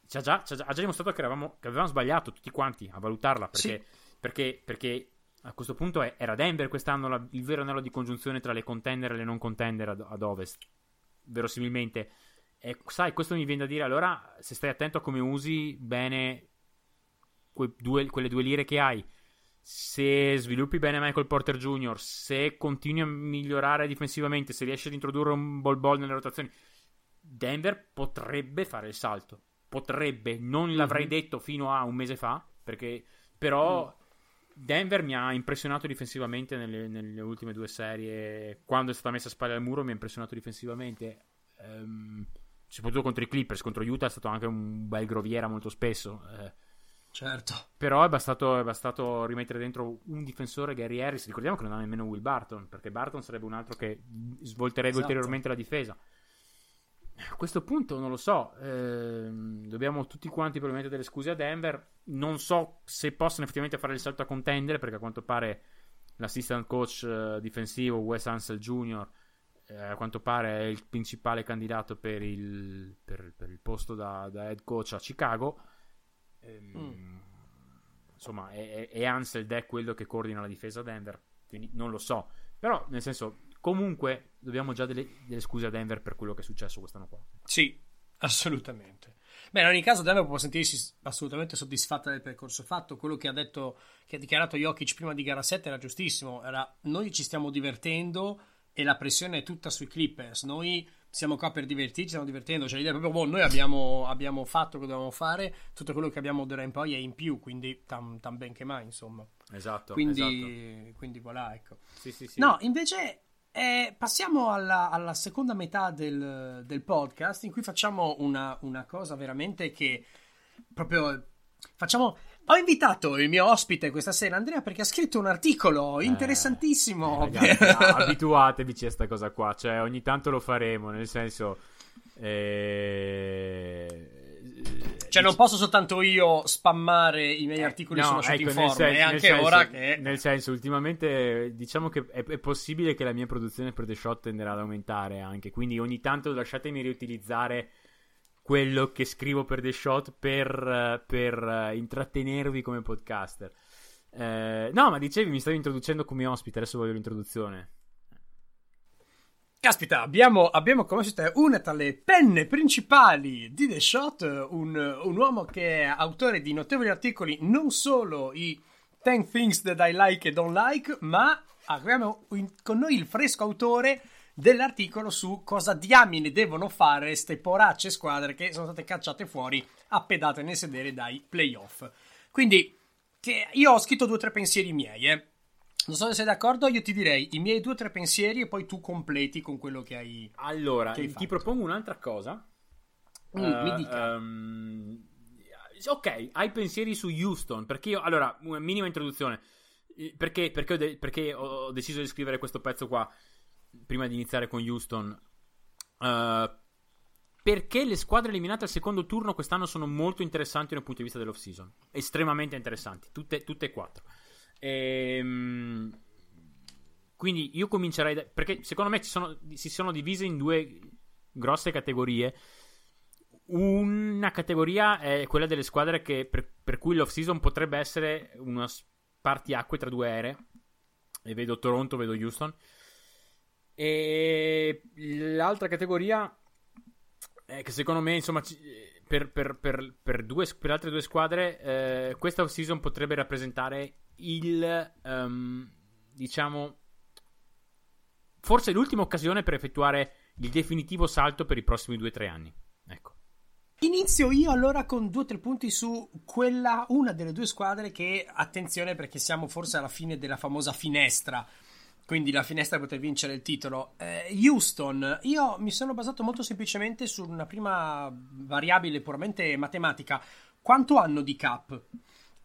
Già, ha già dimostrato che, eravamo, che avevamo sbagliato tutti quanti a valutarla. Perché, perché, perché a questo punto è, era Denver quest'anno la, il vero anello di congiunzione tra le contender e le non contender ad, ad ovest. Verosimilmente. E sai, questo mi viene da dire allora, se stai attento a come usi bene que due, quelle due lire che hai, se sviluppi bene Michael Porter Jr., se continui a migliorare difensivamente, se riesci ad introdurre un ball ball nelle rotazioni, Denver potrebbe fare il salto. Potrebbe, non l'avrei mm-hmm. detto fino a un mese fa, perché però mm. Denver mi ha impressionato difensivamente nelle, nelle, ultime due serie. Quando è stata messa a spalle al muro, mi ha impressionato difensivamente. Um, soprattutto contro i Clippers, contro Utah è stato anche un bel groviera molto spesso. Eh, certo. Però è bastato, è bastato, rimettere dentro un difensore, Gary Harris. Ricordiamo che non ha nemmeno Will Barton, perché Barton sarebbe un altro che svolterebbe esatto. ulteriormente la difesa. A questo punto non lo so, eh, dobbiamo tutti quanti probabilmente delle scuse a Denver. Non so se possono effettivamente fare il salto a contendere perché a quanto pare l'assistant coach eh, difensivo Wes Ansel Jr. Eh, a quanto pare è il principale candidato per il, per, per il posto da, da, head coach a Chicago. Ehm, mm. Insomma, è, è Ansel è quello che coordina la difesa a Denver, quindi non lo so. Però, nel senso, Comunque, dobbiamo già delle, delle scuse a Denver per quello che è successo quest'anno qua. Sì, assolutamente. Beh, in ogni caso, Denver può sentirsi assolutamente soddisfatta del percorso fatto. Quello che ha detto, che ha dichiarato Jokic prima di gara 7 era giustissimo. Era noi ci stiamo divertendo e la pressione è tutta sui Clippers. Noi siamo qua per divertirci, stiamo divertendo. Cioè, l'idea è proprio, boh, noi abbiamo, abbiamo fatto quello che dovevamo fare, tutto quello che abbiamo d'ora in poi è in più, quindi tan, tan ben che mai, insomma. Esatto. Quindi, esatto. quindi voilà, ecco. Sì, sì, sì. No, invece e passiamo alla, alla, seconda metà del, del, podcast in cui facciamo una, una, cosa veramente che proprio facciamo. Ho invitato il mio ospite questa sera, Andrea, perché ha scritto un articolo eh, interessantissimo. Eh, ragazzi, abituatevi a questa cosa qua, cioè ogni tanto lo faremo, nel senso. Eh cioè, non posso soltanto io spammare i miei articoli no, sulla ecco, Informe, senso, è anche senso, ora che... Nel senso, ultimamente diciamo che è, è, possibile che la mia produzione per The Shot tenderà ad aumentare anche, quindi ogni tanto lasciatemi riutilizzare quello che scrivo per The Shot per, per intrattenervi come podcaster. Eh, no, ma dicevi, mi stavi introducendo come ospite, adesso voglio l'introduzione. Caspita, abbiamo, abbiamo come siete una tra le penne principali di The Shot, un, un, uomo che è autore di notevoli articoli, non solo i 10 Things That I Like e Don't Like, ma abbiamo con noi il fresco autore dell'articolo su cosa diamine devono fare queste poracce squadre che sono state cacciate fuori a pedate nel sedere dai playoff. Quindi, io ho scritto due o tre pensieri miei, eh. Non so se sei d'accordo, io ti direi i miei due o tre pensieri e poi tu completi con quello che hai. Allora, che hai ti propongo un'altra cosa. Mm, uh, mi dica. Um, ok, hai pensieri su Houston? Perché io, allora, una minima introduzione. Perché, perché, ho, de- perché ho, deciso di scrivere questo pezzo qua prima di iniziare con Houston? Uh, perché le squadre eliminate al secondo turno quest'anno sono molto interessanti dal punto di vista dell'off season. Estremamente interessanti, tutte, tutte e quattro. Ehm, quindi io comincerei da, perché secondo me sono, si sono divise in due grosse categorie. Una categoria è quella delle squadre che, per, per cui l'off season potrebbe essere una spartiacque tra due aree. E vedo Toronto, vedo Houston. E l'altra categoria è che secondo me, insomma, per, per, per, due, altre due squadre, eh, questa off season potrebbe rappresentare il um, diciamo forse l'ultima occasione per effettuare il definitivo salto per i prossimi 2-3 anni. Ecco. Inizio io allora con due o tre punti su quella, una delle due squadre che, attenzione perché siamo forse alla fine della famosa finestra, quindi la finestra per poter vincere il titolo. Eh, Houston, io mi sono basato molto semplicemente su una prima variabile puramente matematica. Quanto hanno di cap?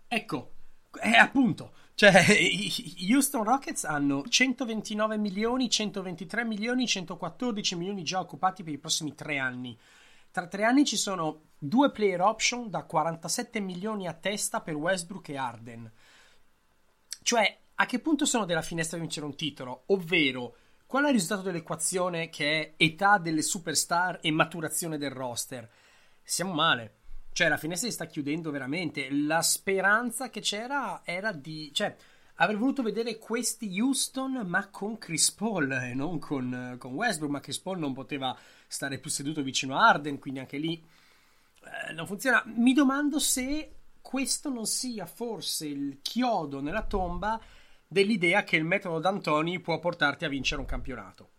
Ecco, eh, appunto. Cioè, i Houston Rockets hanno 129 milioni, 123 milioni, 114 milioni già occupati per i prossimi tre anni. Tra tre anni ci sono due player option da 47 milioni a testa per Westbrook e Arden. Cioè, a che punto sono della finestra di vincere un titolo? Ovvero, qual è il risultato dell'equazione che è età delle superstar e maturazione del roster? Siamo male. Cioè, la finestra si sta chiudendo veramente. La speranza che c'era era di. Cioè, avrei voluto vedere questi Houston, ma con Chris Paul e non con, con Westbrook. Ma Chris Paul non poteva stare più seduto vicino a Arden, quindi anche lì eh, non funziona. Mi domando se questo non sia forse il chiodo nella tomba dell'idea che il metodo D'Antoni può portarti a vincere un campionato.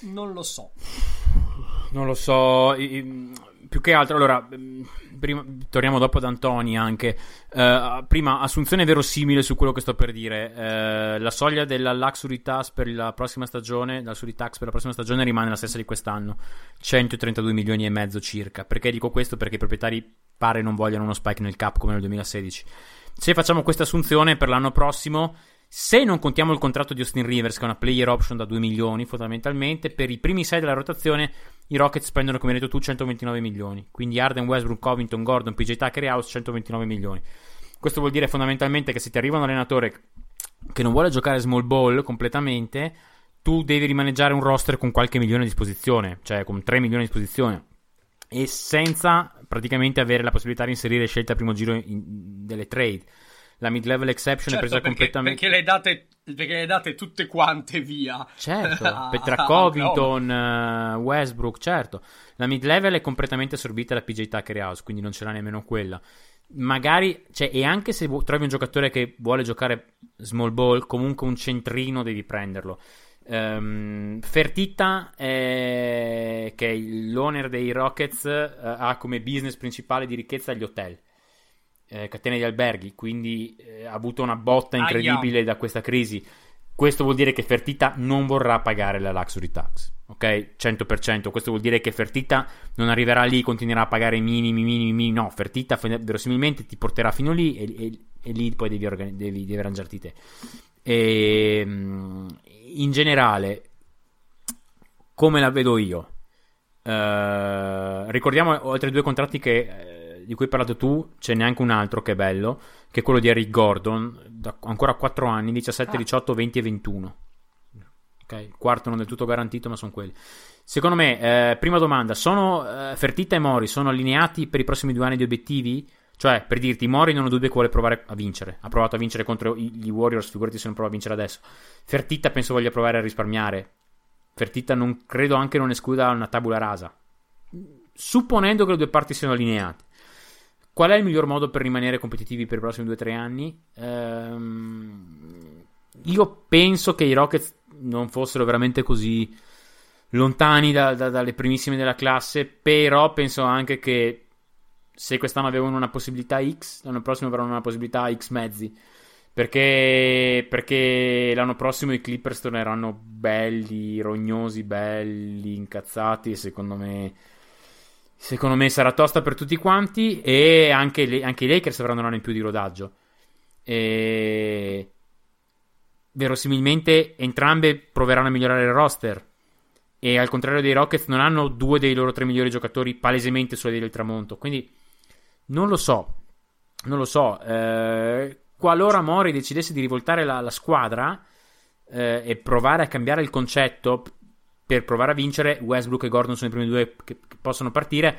Non lo so. Non lo so più che altro, allora, mm, prima, torniamo dopo ad Antoni anche. Uh, prima, assunzione verosimile su quello che sto per dire. Uh, la soglia della Luxury Tax per la prossima stagione, la Luxury Tax per la prossima stagione rimane la stessa di quest'anno, 132 milioni e mezzo circa. Perché dico questo? Perché i proprietari pare non vogliano uno spike nel cap come nel 2016. Se facciamo questa assunzione per l'anno prossimo se non contiamo il contratto di Austin Rivers, che è una player option da 2 milioni fondamentalmente, per i primi 6 della rotazione i Rockets spendono, come hai detto tu, 129 milioni. Quindi Arden, Westbrook, Covington, Gordon, PJ Tucker e House 129 milioni. Questo vuol dire fondamentalmente che se ti arriva un allenatore che non vuole giocare small ball completamente, tu devi rimaneggiare un roster con qualche milione a disposizione, cioè con 3 milioni a disposizione. E senza praticamente avere la possibilità di inserire scelte al primo giro in, delle trade la mid-level exception certo, è presa perché, completamente. Perché le, date, perché le date tutte quante via. Certo, tra Covington, uh, Westbrook, certo. La mid-level è completamente assorbita da PJ Tucker House, quindi non ce l'ha nemmeno quella. Magari, cioè, e anche se trovi un giocatore che vuole giocare small ball, comunque un centrino devi prenderlo. Um, Fertitta, è, che è l'owner dei Rockets, uh, ha come business principale di ricchezza gli hotel eh, catene di alberghi, quindi eh, ha avuto una botta incredibile Aia. da questa crisi. Questo vuol dire che Fertita non vorrà pagare la luxury tax, ok? 100%. Questo vuol dire che Fertita non arriverà lì, continuerà a pagare i minimi, minimi, minimi. No, Fertita verosimilmente ti porterà fino lì e, e, e lì poi devi, organi- devi, devi arrangiarti te. E, ehm, in generale, come la vedo io? Uh, ricordiamo oltre due contratti che di cui hai parlato tu, c'è neanche un altro che è bello, che è quello di Eric Gordon, da ancora 4 anni, 17, ah. 18, 20 e 21. Ok, quarto non del tutto garantito, ma sono quelli. Secondo me, eh, prima domanda, sono eh, Fertitta e Mori sono allineati per i prossimi due anni di obiettivi? Cioè, per dirti, Mori non ho dubbio che vuole provare a vincere. Ha provato a vincere contro gli Warriors, figurati se non prova a vincere adesso. Fertitta penso voglia provare a risparmiare. Fertitta non credo anche non escluda una tabula rasa. Supponendo che le due parti siano allineate. Qual è il miglior modo per rimanere competitivi per i prossimi 2-3 anni? Ehm, io penso che i Rockets non fossero veramente così lontani da, da, dalle primissime della classe, però penso anche che se quest'anno avevano una possibilità X, l'anno prossimo avranno una possibilità X mezzi. Perché, perché l'anno prossimo i Clippers torneranno belli, rognosi, belli, incazzati. Secondo me, secondo me sarà tosta per tutti quanti. E anche, le, anche i Lakers avranno un anno in più di rodaggio. E verosimilmente entrambe proveranno a migliorare il roster. E al contrario dei Rockets, non hanno due dei loro tre migliori giocatori palesemente sulla del tramonto. Quindi non lo so. Non lo so. Eh, qualora Mori decidesse di rivoltare la, la squadra eh, e provare a cambiare il concetto per provare a vincere, Westbrook e Gordon sono i primi due che, che possono partire.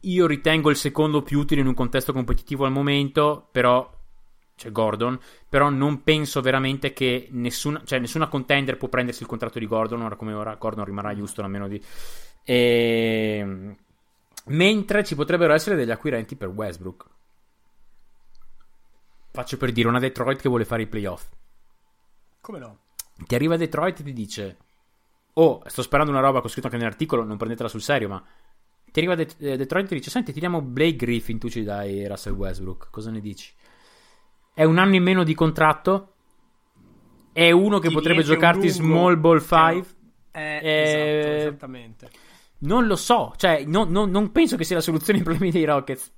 Io ritengo il secondo più utile in un contesto competitivo al momento, però cioè Gordon, però non penso veramente che nessuna, cioè nessuna contender può prendersi il contratto di Gordon, ora come ora Gordon rimarrà Houston a meno di... E... Mentre ci potrebbero essere degli acquirenti per Westbrook. Faccio per dire una Detroit che vuole fare i playoff. Come no? Ti arriva Detroit e ti dice: Oh, sto sperando una roba che ho scritto anche nell'articolo, non prendetela sul serio, ma. Ti arriva De- eh, Detroit e ti dice: Senti, ti diamo Blake Griffin, tu ci dai Russell Westbrook. Cosa ne dici? È un anno in meno di contratto. È uno che ti potrebbe giocarti small ball 5. Eh, eh, esatto, esattamente. Non lo so, cioè, non, non, non penso che sia la soluzione ai problemi dei Rockets.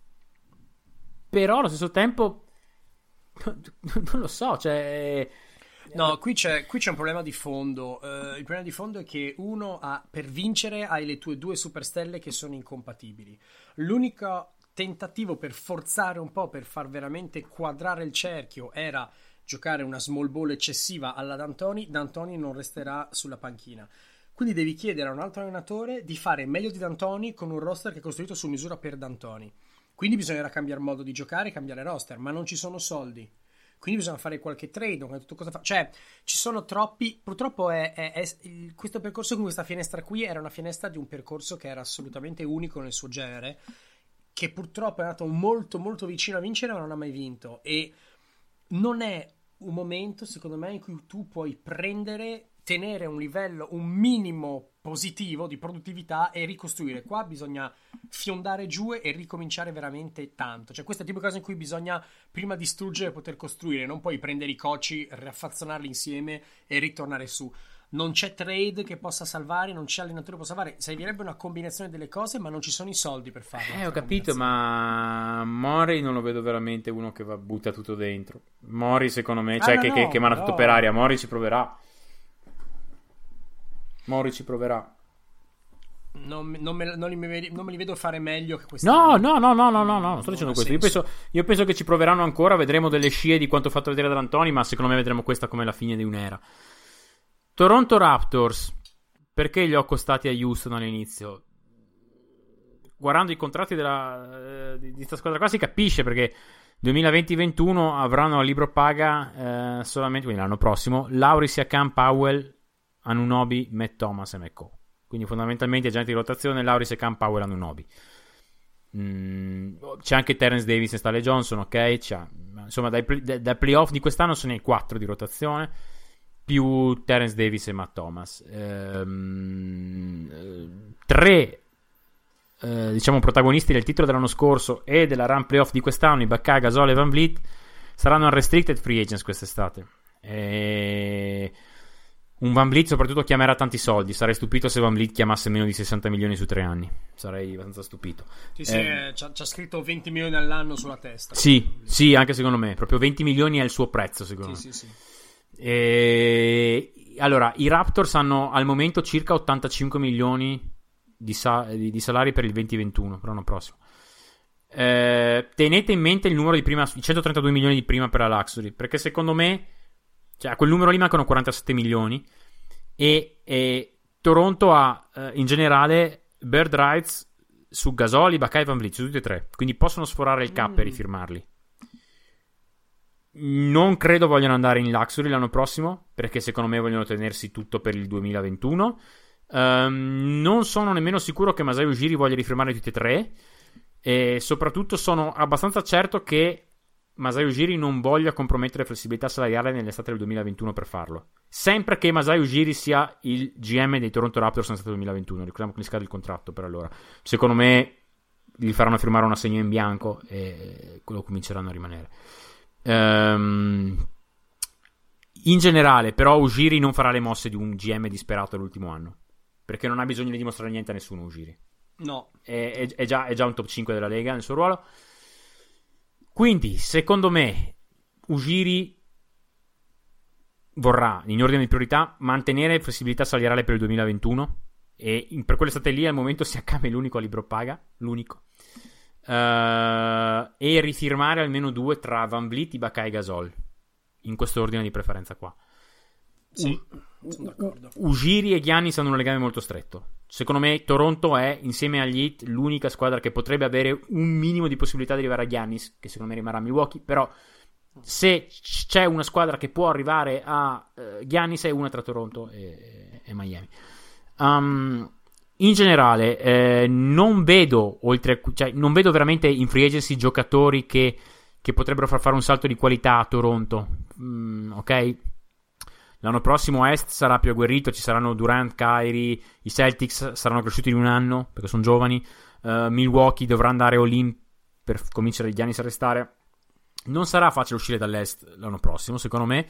Però allo stesso tempo, non lo so, cioè. No, qui c'è, qui c'è, un problema di fondo. Uh, il problema di fondo è che uno ha, per vincere hai le tue due superstelle che sono incompatibili. L'unico tentativo per forzare un po', per far veramente quadrare il cerchio, era giocare una small ball eccessiva alla D'Antoni. D'Antoni non resterà sulla panchina. Quindi devi chiedere a un altro allenatore di fare meglio di D'Antoni con un roster che è costruito su misura per D'Antoni. Quindi bisognerà cambiare modo di giocare, cambiare roster, ma non ci sono soldi. Quindi bisogna fare qualche trade. Fa. Cioè, ci sono troppi. Purtroppo è, è, è, questo percorso con questa finestra qui era una finestra di un percorso che era assolutamente unico nel suo genere. Che purtroppo è andato molto, molto vicino a vincere, ma non ha mai vinto. E non è un momento, secondo me, in cui tu puoi prendere tenere un livello, un minimo positivo di produttività e ricostruire. Qua bisogna fiondare giù e ricominciare veramente tanto. Cioè, questo è il tipo di cosa in cui bisogna prima distruggere e poter costruire, non poi prendere i coci, raffazzonarli insieme e ritornare su. Non c'è trade che possa salvare, non c'è allenatore che possa salvare. Servirebbe una combinazione delle cose, ma non ci sono i soldi per farlo. Eh, ho capito, ma Mori non lo vedo veramente uno che va, butta tutto dentro. Mori, secondo me, cioè ah, che, no, che, che manda tutto per aria. Mori ci proverà. Mori ci proverà. Non, non, me, non, li, non, me, li, vedo fare meglio che questi. No, no, no, no, no, no, no, non sto dicendo questo. Io penso, io penso, che ci proveranno ancora. Vedremo delle scie di quanto fatto vedere da Antoni. Ma secondo me vedremo questa come la fine di un'era. Toronto Raptors. Perché li ho accostati a Houston all'inizio? Guardando i contratti della, eh, di questa squadra qua si capisce perché 2020-21 avranno a libro paga eh, solamente, quindi l'anno prossimo, Lauri Siakam, Powell, Anunobi, Matt Thomas e McCall. Quindi fondamentalmente agenti di rotazione, Lauris e Cam Powell Anunobi. Mm, c'è anche Terence Davis e Stale Johnson, ok? C'è, insomma, dai, dai, playoff di quest'anno sono i quattro di rotazione, più Terence Davis e Matt Thomas. Ehm, tre, eh, diciamo, protagonisti del titolo dell'anno scorso e della run playoff di quest'anno, i Bakka, Gasol e Van Vliet, saranno unrestricted free agents quest'estate. E un Van Vliet soprattutto chiamerà tanti soldi. Sarei stupito se Van Vliet chiamasse meno di 60 milioni su tre anni. Sarei abbastanza stupito. Sì, sì, eh, c'ha, c'ha, scritto 20 milioni all'anno sulla testa. Sì, sì, anche secondo me. Proprio 20 milioni è il suo prezzo, secondo sì, me. Sì, sì. E... Allora, i Raptors hanno al momento circa 85 milioni di, sa- di, salari per il 2021, per l'anno prossimo. eh, tenete in mente il numero di prima, i 132 milioni di prima per la Luxury, perché secondo me, cioè a quel numero lì mancano 47 milioni e, e Toronto ha eh, in generale bird rights su Gasoli, Bakai e Van Vliet, su tutti e tre, quindi possono sforare il cap mm. per rifirmarli. Non credo vogliano andare in Luxury l'anno prossimo, perché secondo me vogliono tenersi tutto per il 2021. Um, ehm, non sono nemmeno sicuro che Masai Ujiri voglia rifirmare tutti e tre. E soprattutto sono abbastanza certo che Masai Ujiri non voglia compromettere flessibilità salariale nell'estate del 2021 per farlo. Sempre che Masai Ujiri sia il GM dei Toronto Raptors nell'estate del 2021. Ricordiamo che gli scade il contratto per allora. Secondo me gli faranno firmare un assegno in bianco e quello cominceranno a rimanere. Um, in generale, però, Ujiri non farà le mosse di un GM disperato l'ultimo anno. Perché non ha bisogno di dimostrare niente a nessuno, Ujiri. No. È, è, è, già, è già un top 5 della Lega nel suo ruolo. Quindi, secondo me, Ujiri vorrà, in ordine di priorità, mantenere flessibilità salariale per il 2021. E per quell'estate lì, al momento, si accade l'unico a libro paga. L'unico. Uh, e rifirmare almeno due tra Van Vliet, Ibaka e Gasol in questo ordine di preferenza qua sì, U- Ugiri e Giannis hanno un legame molto stretto secondo me Toronto è insieme agli Heat l'unica squadra che potrebbe avere un minimo di possibilità di arrivare a Giannis che secondo me rimarrà a Milwaukee però se c'è una squadra che può arrivare a uh, Giannis è una tra Toronto e, e Miami um, in generale, eh, non vedo oltre, cioè, non vedo veramente in free agency giocatori che, che potrebbero far fare un salto di qualità a Toronto. Mm, ok? L'anno prossimo Est sarà più agguerrito, ci saranno Durant, Kyrie, i Celtics saranno cresciuti di un anno perché sono giovani. Uh, Milwaukee dovrà andare all-in per cominciare gli anni a restare. Non sarà facile uscire dall'Est l'anno prossimo, secondo me,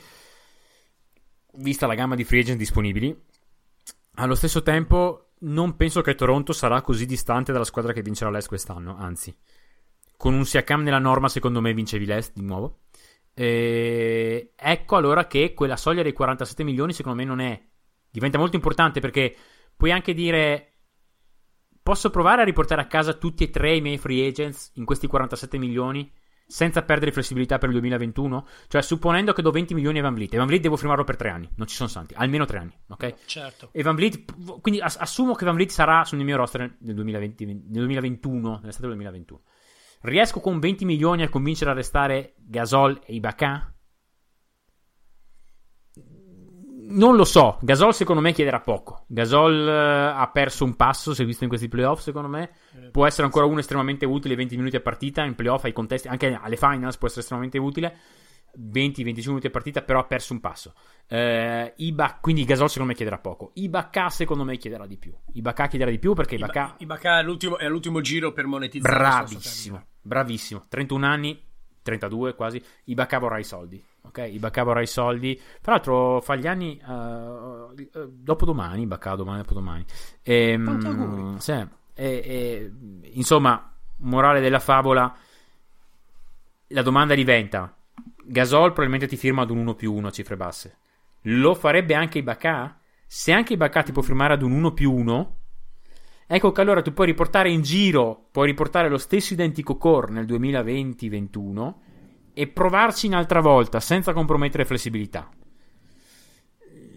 vista la gamma di free agent disponibili. Allo stesso tempo, non penso che Toronto sarà così distante dalla squadra che vincerà l'Est quest'anno, anzi. Con un Siakam nella norma, secondo me, vincevi l'Est di nuovo. E... Ecco allora che quella soglia dei 47 milioni, secondo me, non è. Diventa molto importante perché puoi anche dire. Posso provare a riportare a casa tutti e tre i miei free agents in questi 47 milioni? senza perdere flessibilità per il 2021? Cioè, supponendo che do 20 milioni a Van Vliet, e Van Vliet devo firmarlo per tre anni, non ci sono santi, almeno tre anni, ok? Certo. E Van Vliet, quindi assumo che Van Vliet sarà sul mio roster nel, 2020, nel 2021, nell'estate del 2021. Riesco con 20 milioni a convincere a restare Gasol e Ibaka? Non lo so, Gasol secondo me chiederà poco. Gasol uh, ha perso un passo, si è visto in questi playoff secondo me. Eh, può essere ancora uno estremamente utile 20 minuti a partita in playoff, ai contesti, anche alle finals può essere estremamente utile. 20-25 minuti a partita, però ha perso un passo. Uh, Iba, quindi Gasol secondo me chiederà poco. Ibaka secondo me chiederà di più. Ibaka chiederà di più perché Ibaka... Ibaka è, l'ultimo, è l'ultimo giro per monetizzare. Bravissimo, bravissimo. 31 anni, 32 quasi. Ibaka vorrà i soldi ok? Ibaka vorrà i soldi. Tra l'altro fa gli anni uh, uh, dopo domani, Ibaka domani, dopo domani. E, um, sì, e, e, insomma, morale della favola, la domanda diventa, Gasol probabilmente ti firma ad un 1 più 1 a cifre basse. Lo farebbe anche Ibaka? Se anche Ibaka ti può firmare ad un 1 più 1, ecco che allora tu puoi riportare in giro, puoi riportare lo stesso identico core nel 2020-21 e provarci un'altra volta senza compromettere flessibilità.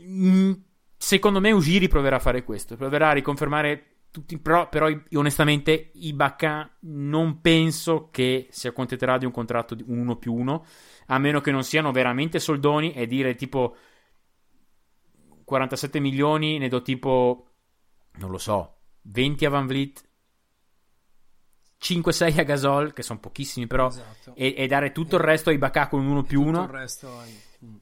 Mm, secondo me Ujiri proverà a fare questo, proverà a riconfermare tutti, però, però onestamente Ibaka non penso che si accontenterà di un contratto di 1 più 1, a meno che non siano veramente soldoni e dire tipo 47 milioni, ne do tipo, non lo so, 20 a Van Vliet 5-6 a Gasol, che sono pochissimi però, esatto. e, e, dare tutto il resto ai Bacà con un 1 più 1. Mm.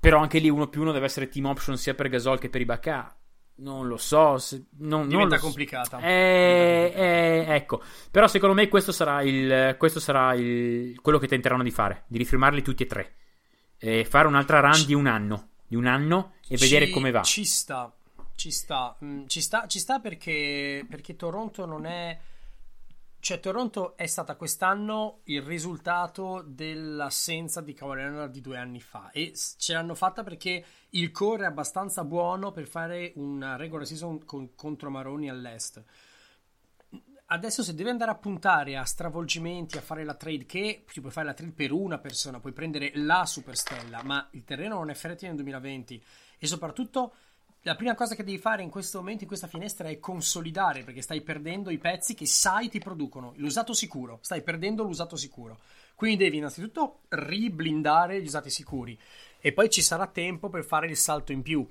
Però anche lì 1 più 1 deve essere team option sia per Gasol che per i Bacà. Non lo so, se, non, diventa non complicata. Eh, eh, ecco, però secondo me questo sarà, il, questo sarà il, quello che tenteranno di fare, di rifirmarli tutti e tre. E fare un'altra run di un anno, di un anno e ci, vedere come va. Ci sta, ci sta, mm, ci sta, ci sta perché, perché Toronto non è cioè, Toronto è stata quest'anno il risultato dell'assenza di Kawhi Leonard di due anni fa e ce l'hanno fatta perché il core è abbastanza buono per fare una regular season con, contro Maroni all'est. adesso se devi andare a puntare a stravolgimenti, a fare la trade che ti puoi fare la trade per una persona, puoi prendere la superstella, ma il terreno non è ferretto nel 2020 e soprattutto la prima cosa che devi fare in questo momento, in questa finestra, è consolidare perché stai perdendo i pezzi che sai ti producono. L'usato sicuro, stai perdendo l'usato sicuro. Quindi devi innanzitutto riblindare gli usati sicuri e poi ci sarà tempo per fare il salto in più.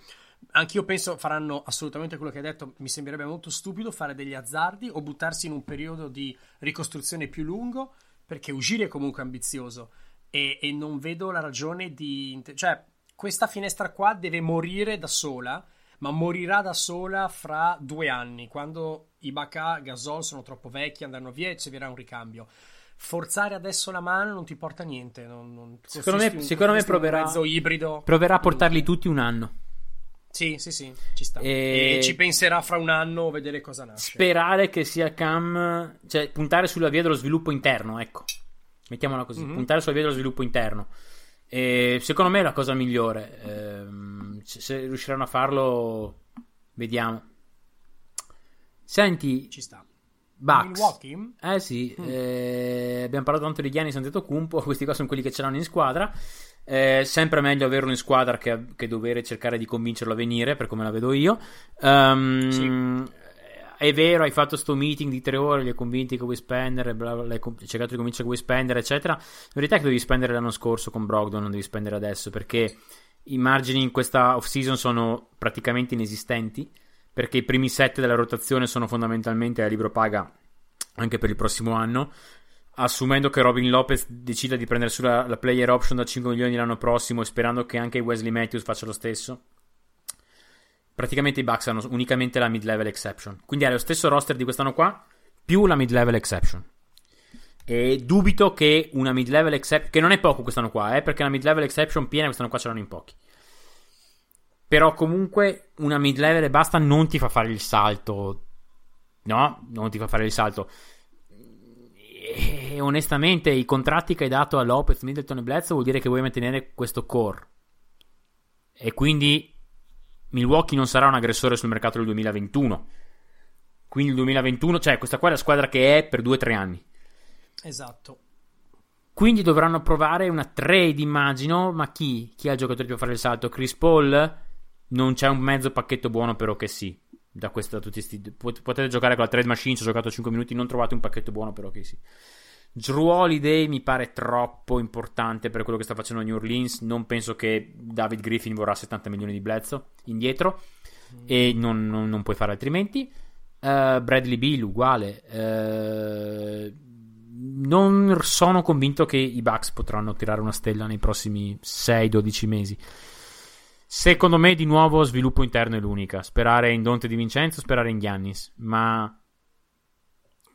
Anch'io penso faranno assolutamente quello che hai detto. Mi sembrerebbe molto stupido fare degli azzardi o buttarsi in un periodo di ricostruzione più lungo perché uscire è comunque ambizioso e, e non vedo la ragione di. cioè, questa finestra qua deve morire da sola ma morirà da sola fra due anni, quando Ibaka e Gasol sono troppo vecchi, andranno via e ci verrà un ricambio. Forzare adesso la mano non ti porta a niente. Non, non secondo me, un, secondo me proverà, proverà a portarli tutti un anno. Sì, sì, sì, ci sta. E... e, ci penserà fra un anno a vedere cosa nasce. Sperare che sia Cam, cioè puntare sulla via dello sviluppo interno, ecco. Mettiamola così, mm-hmm. puntare sulla via dello sviluppo interno. E secondo me è la cosa migliore. Ehm, se riusciranno a farlo, vediamo. Senti, ci sta. Bucks. Eh sì, mm. eh, abbiamo parlato tanto di Giannis Antetokounmpo, questi qua sono quelli che ce l'hanno in squadra. Eh, sempre meglio averlo in squadra che, che, dover cercare di convincerlo a venire, per come la vedo io. Um, sì è vero, hai fatto sto meeting di tre ore, li hai convinti che vuoi spendere, bla bla, hai cercato di convincere che vuoi spendere, eccetera. La verità è che devi spendere l'anno scorso con Brogdon, non devi spendere adesso, perché i margini in questa off-season sono praticamente inesistenti, perché i primi set della rotazione sono fondamentalmente a libro paga anche per il prossimo anno. Assumendo che Robin Lopez decida di prendere sulla la player option da 5 milioni l'anno prossimo e sperando che anche Wesley Matthews faccia lo stesso, praticamente i Bucks hanno unicamente la mid-level exception. Quindi è lo stesso roster di quest'anno qua, più la mid-level exception. E dubito che una mid-level exception, che non è poco quest'anno qua, eh, perché la mid-level exception piena quest'anno qua ce l'hanno in pochi. Però comunque una mid-level e basta non ti fa fare il salto. No, non ti fa fare il salto. E onestamente i contratti che hai dato a Lopez, Middleton e Bledsoe vuol dire che vuoi mantenere questo core. E quindi Milwaukee non sarà un aggressore sul mercato del 2021. Quindi il 2021, cioè questa qua è la squadra che è per 2-3 anni. Esatto. Quindi dovranno provare una trade, immagino. Ma chi? Chi ha il giocatore per fare il salto? Chris Paul? Non c'è un mezzo pacchetto buono, però che sì. Da questo, da tutti sti... Potete giocare con la trade machine. Ci ho giocato 5 minuti. Non trovate un pacchetto buono, però che sì. Drew Holiday mi pare troppo importante per quello che sta facendo New Orleans. Non penso che David Griffin vorrà 70 milioni di Bledsoe indietro mm. e non, non, non, puoi fare altrimenti. Uh, Bradley Bill uguale. Uh, non sono convinto che i Bucks potranno tirare una stella nei prossimi 6-12 mesi. Secondo me, di nuovo, sviluppo interno è l'unica. Sperare in Dante di Vincenzo, sperare in Giannis. Ma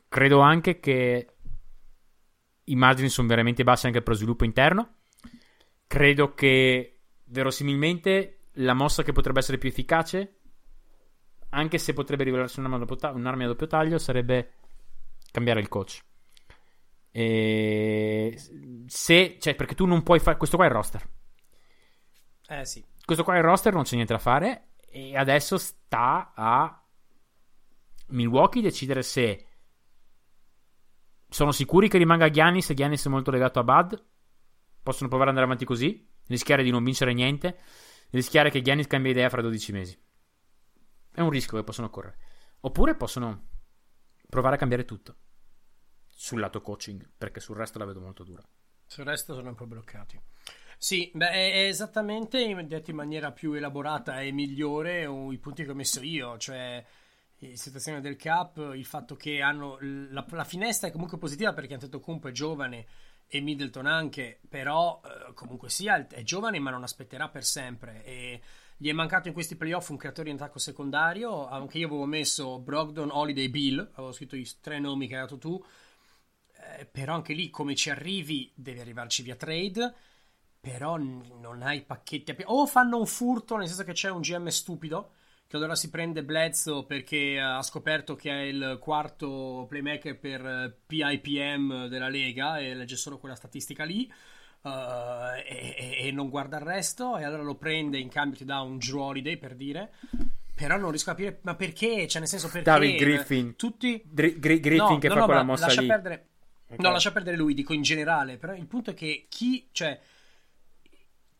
credo anche che i margini sono veramente bassi anche per lo sviluppo interno. Credo che verosimilmente la mossa che potrebbe essere più efficace, anche se potrebbe rivelarsi un'arma a doppio, taglio, un'arma a doppio taglio, sarebbe cambiare il coach. E se, cioè, perché tu non puoi fare. Questo qua è il roster. Eh sì. Questo qua è il roster, non c'è niente da fare. E adesso sta a Milwaukee decidere se sono sicuri che rimanga Giannis e Giannis è molto legato a Bud? Possono provare ad andare avanti così? Rischiare di non vincere niente? Rischiare che Giannis cambia idea fra 12 mesi? È un rischio che possono correre. Oppure possono provare a cambiare tutto sul lato coaching, perché sul resto la vedo molto dura. Sul resto sono un po' bloccati. Sì, beh, è esattamente detto in maniera più elaborata e migliore i punti che ho messo io, cioè situazione del Cap, il fatto che hanno la, la finestra è comunque positiva perché Antetokounmpo è giovane e Middleton anche, però eh, comunque sia è giovane ma non aspetterà per sempre e gli è mancato in questi playoff un creatore in attacco secondario, anche io avevo messo Brogdon, Holiday, Bill, avevo scritto i tre nomi che hai dato tu, eh, però anche lì come ci arrivi devi arrivarci via trade, però non hai pacchetti, o fanno un furto nel senso che c'è un GM stupido che allora si prende Bledsoe perché ha scoperto che è il quarto playmaker per PIPM della Lega e legge solo quella statistica lì uh, e, e, non guarda il resto e allora lo prende in cambio ti dà un Drew Holiday per dire però non riesco a capire, ma perché? Cioè, nel senso, perché? David Griffin. Tutti... Dri- Gri- Griffin no, che no, fa no, quella mossa lascia lì. Perdere... Ok. No, lascia perdere lui, dico in generale. Però il punto è che chi, cioè,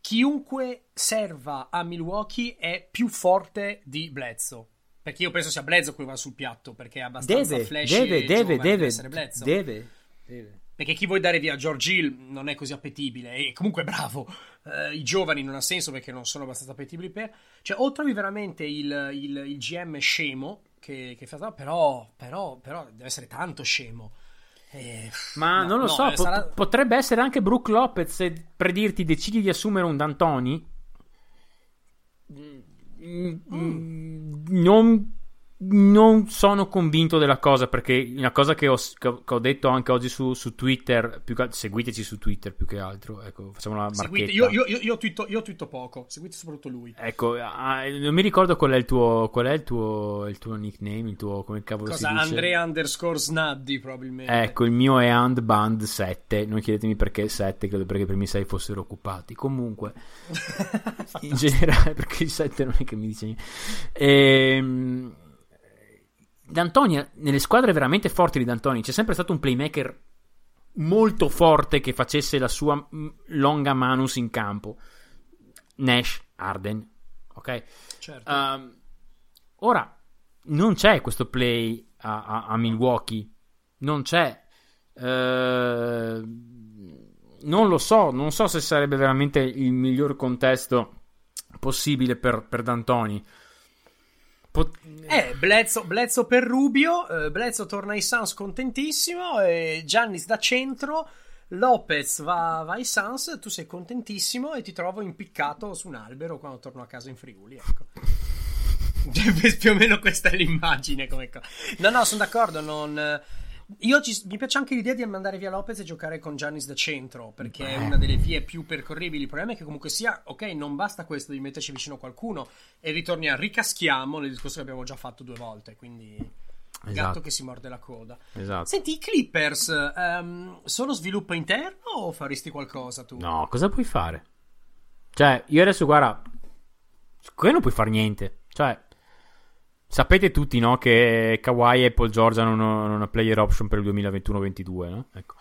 chiunque serva a Milwaukee è più forte di Bledsoe. Perché io penso sia Bledsoe quello che va sul piatto, perché è abbastanza Deve, flashy deve, e deve, per deve, essere Bledsoe. deve, deve. Perché chi vuoi dare via George Hill non è così appetibile e comunque bravo. Eh, I giovani non ha senso perché non sono abbastanza appetibili per... Cioè o trovi veramente il, il- il GM scemo che, che fa... Però, però, però deve essere tanto scemo. Eh, Ma no, non lo no, so, eh, sarà- potrebbe essere anche Brook Lopez se per dirti decidi di assumere un D'Antoni. Mm, mm, Non, non sono convinto della cosa perché una cosa che ho, che ho- detto anche oggi su, su Twitter, più che seguiteci su Twitter più che altro, ecco, facciamo una marchetta. io, io, io, io, twitto, io twitto poco, seguite soprattutto lui. Ecco, ah, non mi ricordo qual è il tuo, qual è il tuo, il tuo nickname, il tuo, come cavolo Cosa? si dice? Andrea underscore Snaddi probabilmente. Ecco, il mio è Handband 7. Non chiedetemi perché 7, credo perché i primi 6 fossero occupati. Comunque, in generale, perché il 7 non è che mi dice niente. Ehm, D'Antoni, nelle squadre veramente forti di D'Antoni, c'è sempre stato un playmaker molto forte che facesse la sua mm, longa manus in campo. Nash, Arden, ok? Certo. Um, ora non c'è questo play a, a- a Milwaukee, non c'è. Eh, non lo so, non so se sarebbe veramente il miglior contesto possibile per, per D'Antoni. Pot- Eh, Bledsoe, Bledsoe per Rubio, eh, Bledsoe torna ai Suns contentissimo, e Giannis da centro, Lopez va, va ai Suns, tu sei contentissimo e ti trovo impiccato su un albero quando torno a casa in Friuli, ecco. Più o meno questa è l'immagine come co- No, no, sono d'accordo, non... Io ci- mi piace anche l'idea di mandare via Lopez e giocare con Giannis da centro, perché è Beh. una delle vie più percorribili. Il problema è che comunque sia, ok, non basta questo di metterci vicino qualcuno e ritorni a ricaschiamo nel discorso che abbiamo già fatto due volte, quindi gatto Esatto. che si morde la coda. Esatto. Senti, i Clippers ehm, sono sviluppo interno o faresti qualcosa tu? No, cosa puoi fare? Cioè, io adesso guarda, quello non puoi fare niente. Cioè, sapete tutti, no, che Kawhi e Paul George hanno una, una player option per il 2021-22, no? Ecco.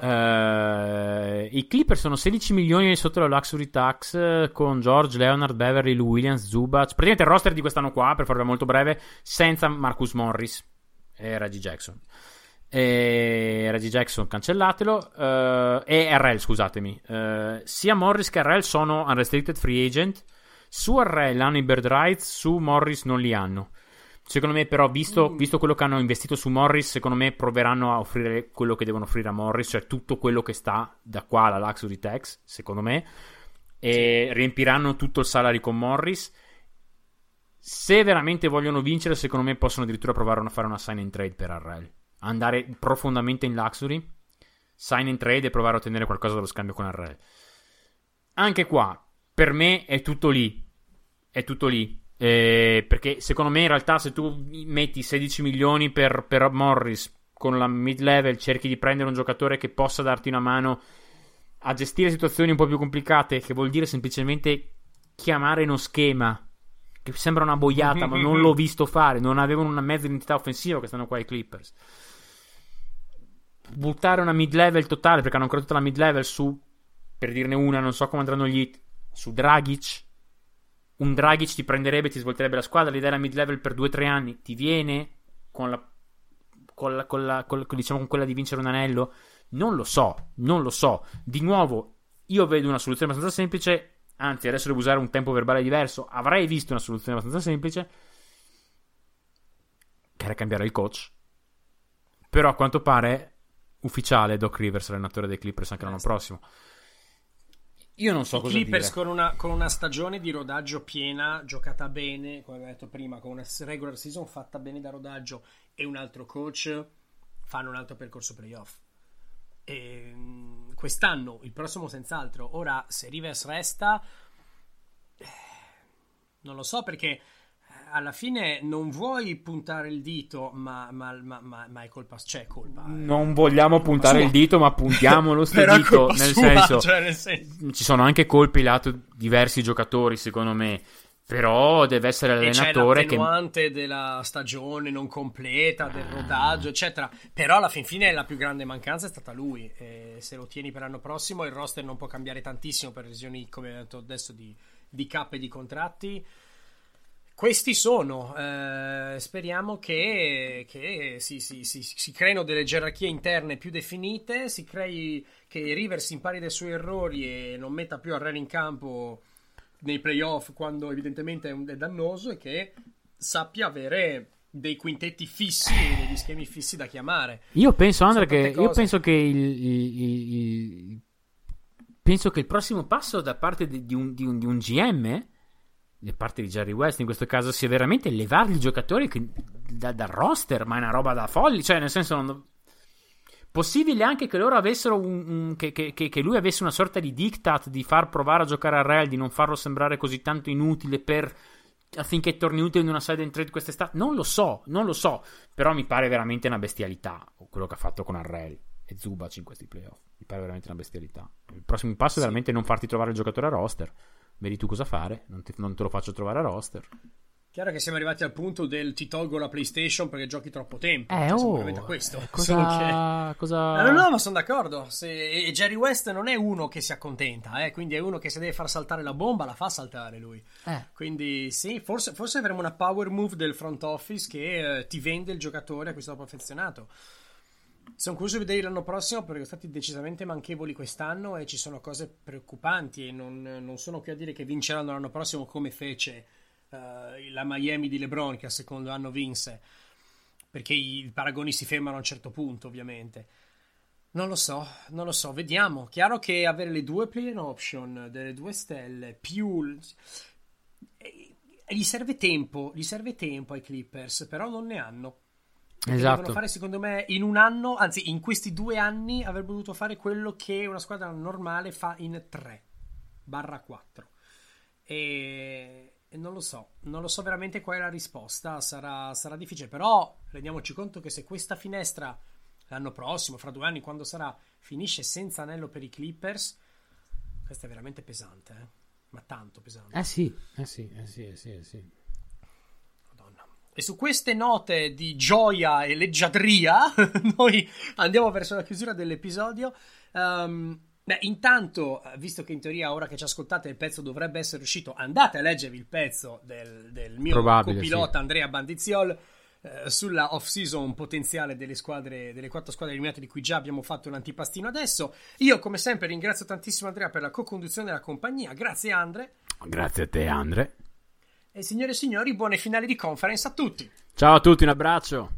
Eh, I Clippers sono 16 milioni sotto la luxury tax eh, con George, Leonard, Beverly, Lou Williams, Zubac. Praticamente il roster di quest'anno qua, per farla molto breve, senza Marcus Morris e Reggie Jackson. E Reggie Jackson cancellatelo eh, e RL scusatemi Eh, sia Morris che RL sono unrestricted free agent su RL hanno i bird rights su Morris non li hanno. Secondo me però visto, Mm. visto quello che hanno investito su Morris secondo me proveranno a offrire quello che devono offrire a Morris cioè tutto quello che sta da qua alla luxury tax secondo me. E riempiranno tutto il salary con Morris. Se veramente vogliono vincere secondo me possono addirittura provare a fare una sign and trade per RL andare profondamente in luxury, sign and trade e provare a ottenere qualcosa dallo scambio con RL. Anche qua, per me è tutto lì. È tutto lì. Eh, perché secondo me in realtà se tu metti 16 milioni per, per Morris con la mid level cerchi di prendere un giocatore che possa darti una mano a gestire situazioni un po' più complicate, che vuol dire semplicemente chiamare uno schema. Che sembra una boiata, ma non l'ho visto fare. Non avevano una mezza identità offensiva che stanno qua i Clippers buttare una mid level totale perché hanno ancora tutta la mid level su per dirne una non so come andranno gli hit su Dragic un Dragic ti prenderebbe ti svolterebbe la squadra l'idea della mid level per 2-3 anni ti viene con la con la, con la- con la- diciamo con quella di vincere un anello? Non lo so non lo so. Di nuovo io vedo una soluzione abbastanza semplice anzi adesso devo usare un tempo verbale diverso avrei visto una soluzione abbastanza semplice che era cambiare il coach. Però a quanto pare ufficiale Doc Rivers, allenatore dei Clippers anche l'anno prossimo. Io non so I cosa Clippers dire. con una, con una stagione di rodaggio piena, giocata bene, come abbiamo detto prima, con una regular season fatta bene da rodaggio e un altro coach, fanno un altro percorso playoff. E, mh, quest'anno, il prossimo senz'altro. Ora, se Rivers resta, eh, non lo so perché alla fine non vuoi puntare il dito, ma, ma, ma, ma- è colpa, c'è colpa. eh. Non vogliamo puntare sua. il dito, ma puntiamo lo è dito. Nel sua, senso, cioè, nel senso- ci sono anche colpi lato diversi giocatori, secondo me. Però deve essere l'allenatore e c'è che... della stagione non completa, del rodaggio, eccetera. Però alla fin fine la più grande mancanza è stata lui. E se lo tieni per l'anno prossimo, il roster non può cambiare tantissimo per lesioni, come ho detto adesso, di, di cap e di contratti. Questi sono. Eh, speriamo che, che si, si, si, si, creino delle gerarchie interne più definite. Si crei che Rivers impari dai suoi errori e non metta più Arrel in campo nei playoff quando evidentemente è, dannoso e che sappia avere dei quintetti fissi e degli schemi fissi da chiamare. Io penso, Andre, che, io penso che il, il, il, penso che il prossimo passo da parte di, di, un, di, un, di, un, GM, da parte di Jerry West in questo caso, sia veramente levargli i giocatori che, da, dal roster, ma è una roba da folli, cioè nel senso non, Possibile anche che loro avessero un, un che, che, che, lui avesse una sorta di diktat di far provare a giocare a Real, di non farlo sembrare così tanto inutile per affinché torni utile in una side and trade quest'estate. Non lo so, non lo so, però mi pare veramente una bestialità quello che ha fatto con Arrel e Zubac in questi playoff. Mi pare veramente una bestialità. Il prossimo passo è veramente non farti trovare il giocatore a roster. Vedi tu cosa fare, non, ti, non te lo faccio trovare a roster. Chiaro che siamo arrivati al punto del ti tolgo la PlayStation perché giochi troppo tempo. Eh, cioè, oh, questo. Eh, cosa... Che... cosa... No, no, ma sono d'accordo. Se... E Jerry West non è uno che si accontenta, eh? quindi è uno che se deve far saltare la bomba la fa saltare lui. Eh. Quindi sì, forse, forse, avremo una power move del front office che eh, ti vende il giocatore a cui stato perfezionato. Sono curioso di vedere l'anno prossimo perché sono stati decisamente manchevoli quest'anno e ci sono cose preoccupanti e non, non sono qui a dire che vinceranno l'anno prossimo come fece uh, la Miami di LeBron che al secondo anno vinse, perché i paragoni si fermano a un certo punto, ovviamente. Non lo so, non lo so, vediamo. Chiaro che avere le due play option delle due stelle più eh, gli serve tempo, gli serve tempo ai Clippers, però non ne hanno. Esatto. Devono fare secondo me in un anno, anzi in questi due anni avrebbero dovuto fare quello che una squadra normale fa in 3 barra 4. E e non lo so, non lo so veramente qual è la risposta, sarà, sarà difficile, però rendiamoci conto che se questa finestra l'anno prossimo, fra due anni, quando sarà, finisce senza anello per i Clippers, questo è veramente pesante, eh? ma tanto pesante. Eh sì, eh sì, eh sì, eh sì, eh sì. E su queste note di gioia e leggiadria, noi andiamo verso la chiusura dell'episodio. Um, Beh, intanto, visto che in teoria ora che ci ascoltate il pezzo dovrebbe essere uscito, andate a leggervi il pezzo del, del mio Probabile, copilota sì. Andrea Bandiziol eh, sulla off-season potenziale delle squadre, delle quattro squadre eliminate di cui già abbiamo fatto un antipastino adesso. Io, come sempre, ringrazio tantissimo Andrea per la co-conduzione della compagnia. Grazie, Andre. Grazie a te, Andre. E signore e signori, buone finali di conference a tutti. Ciao a tutti, un abbraccio.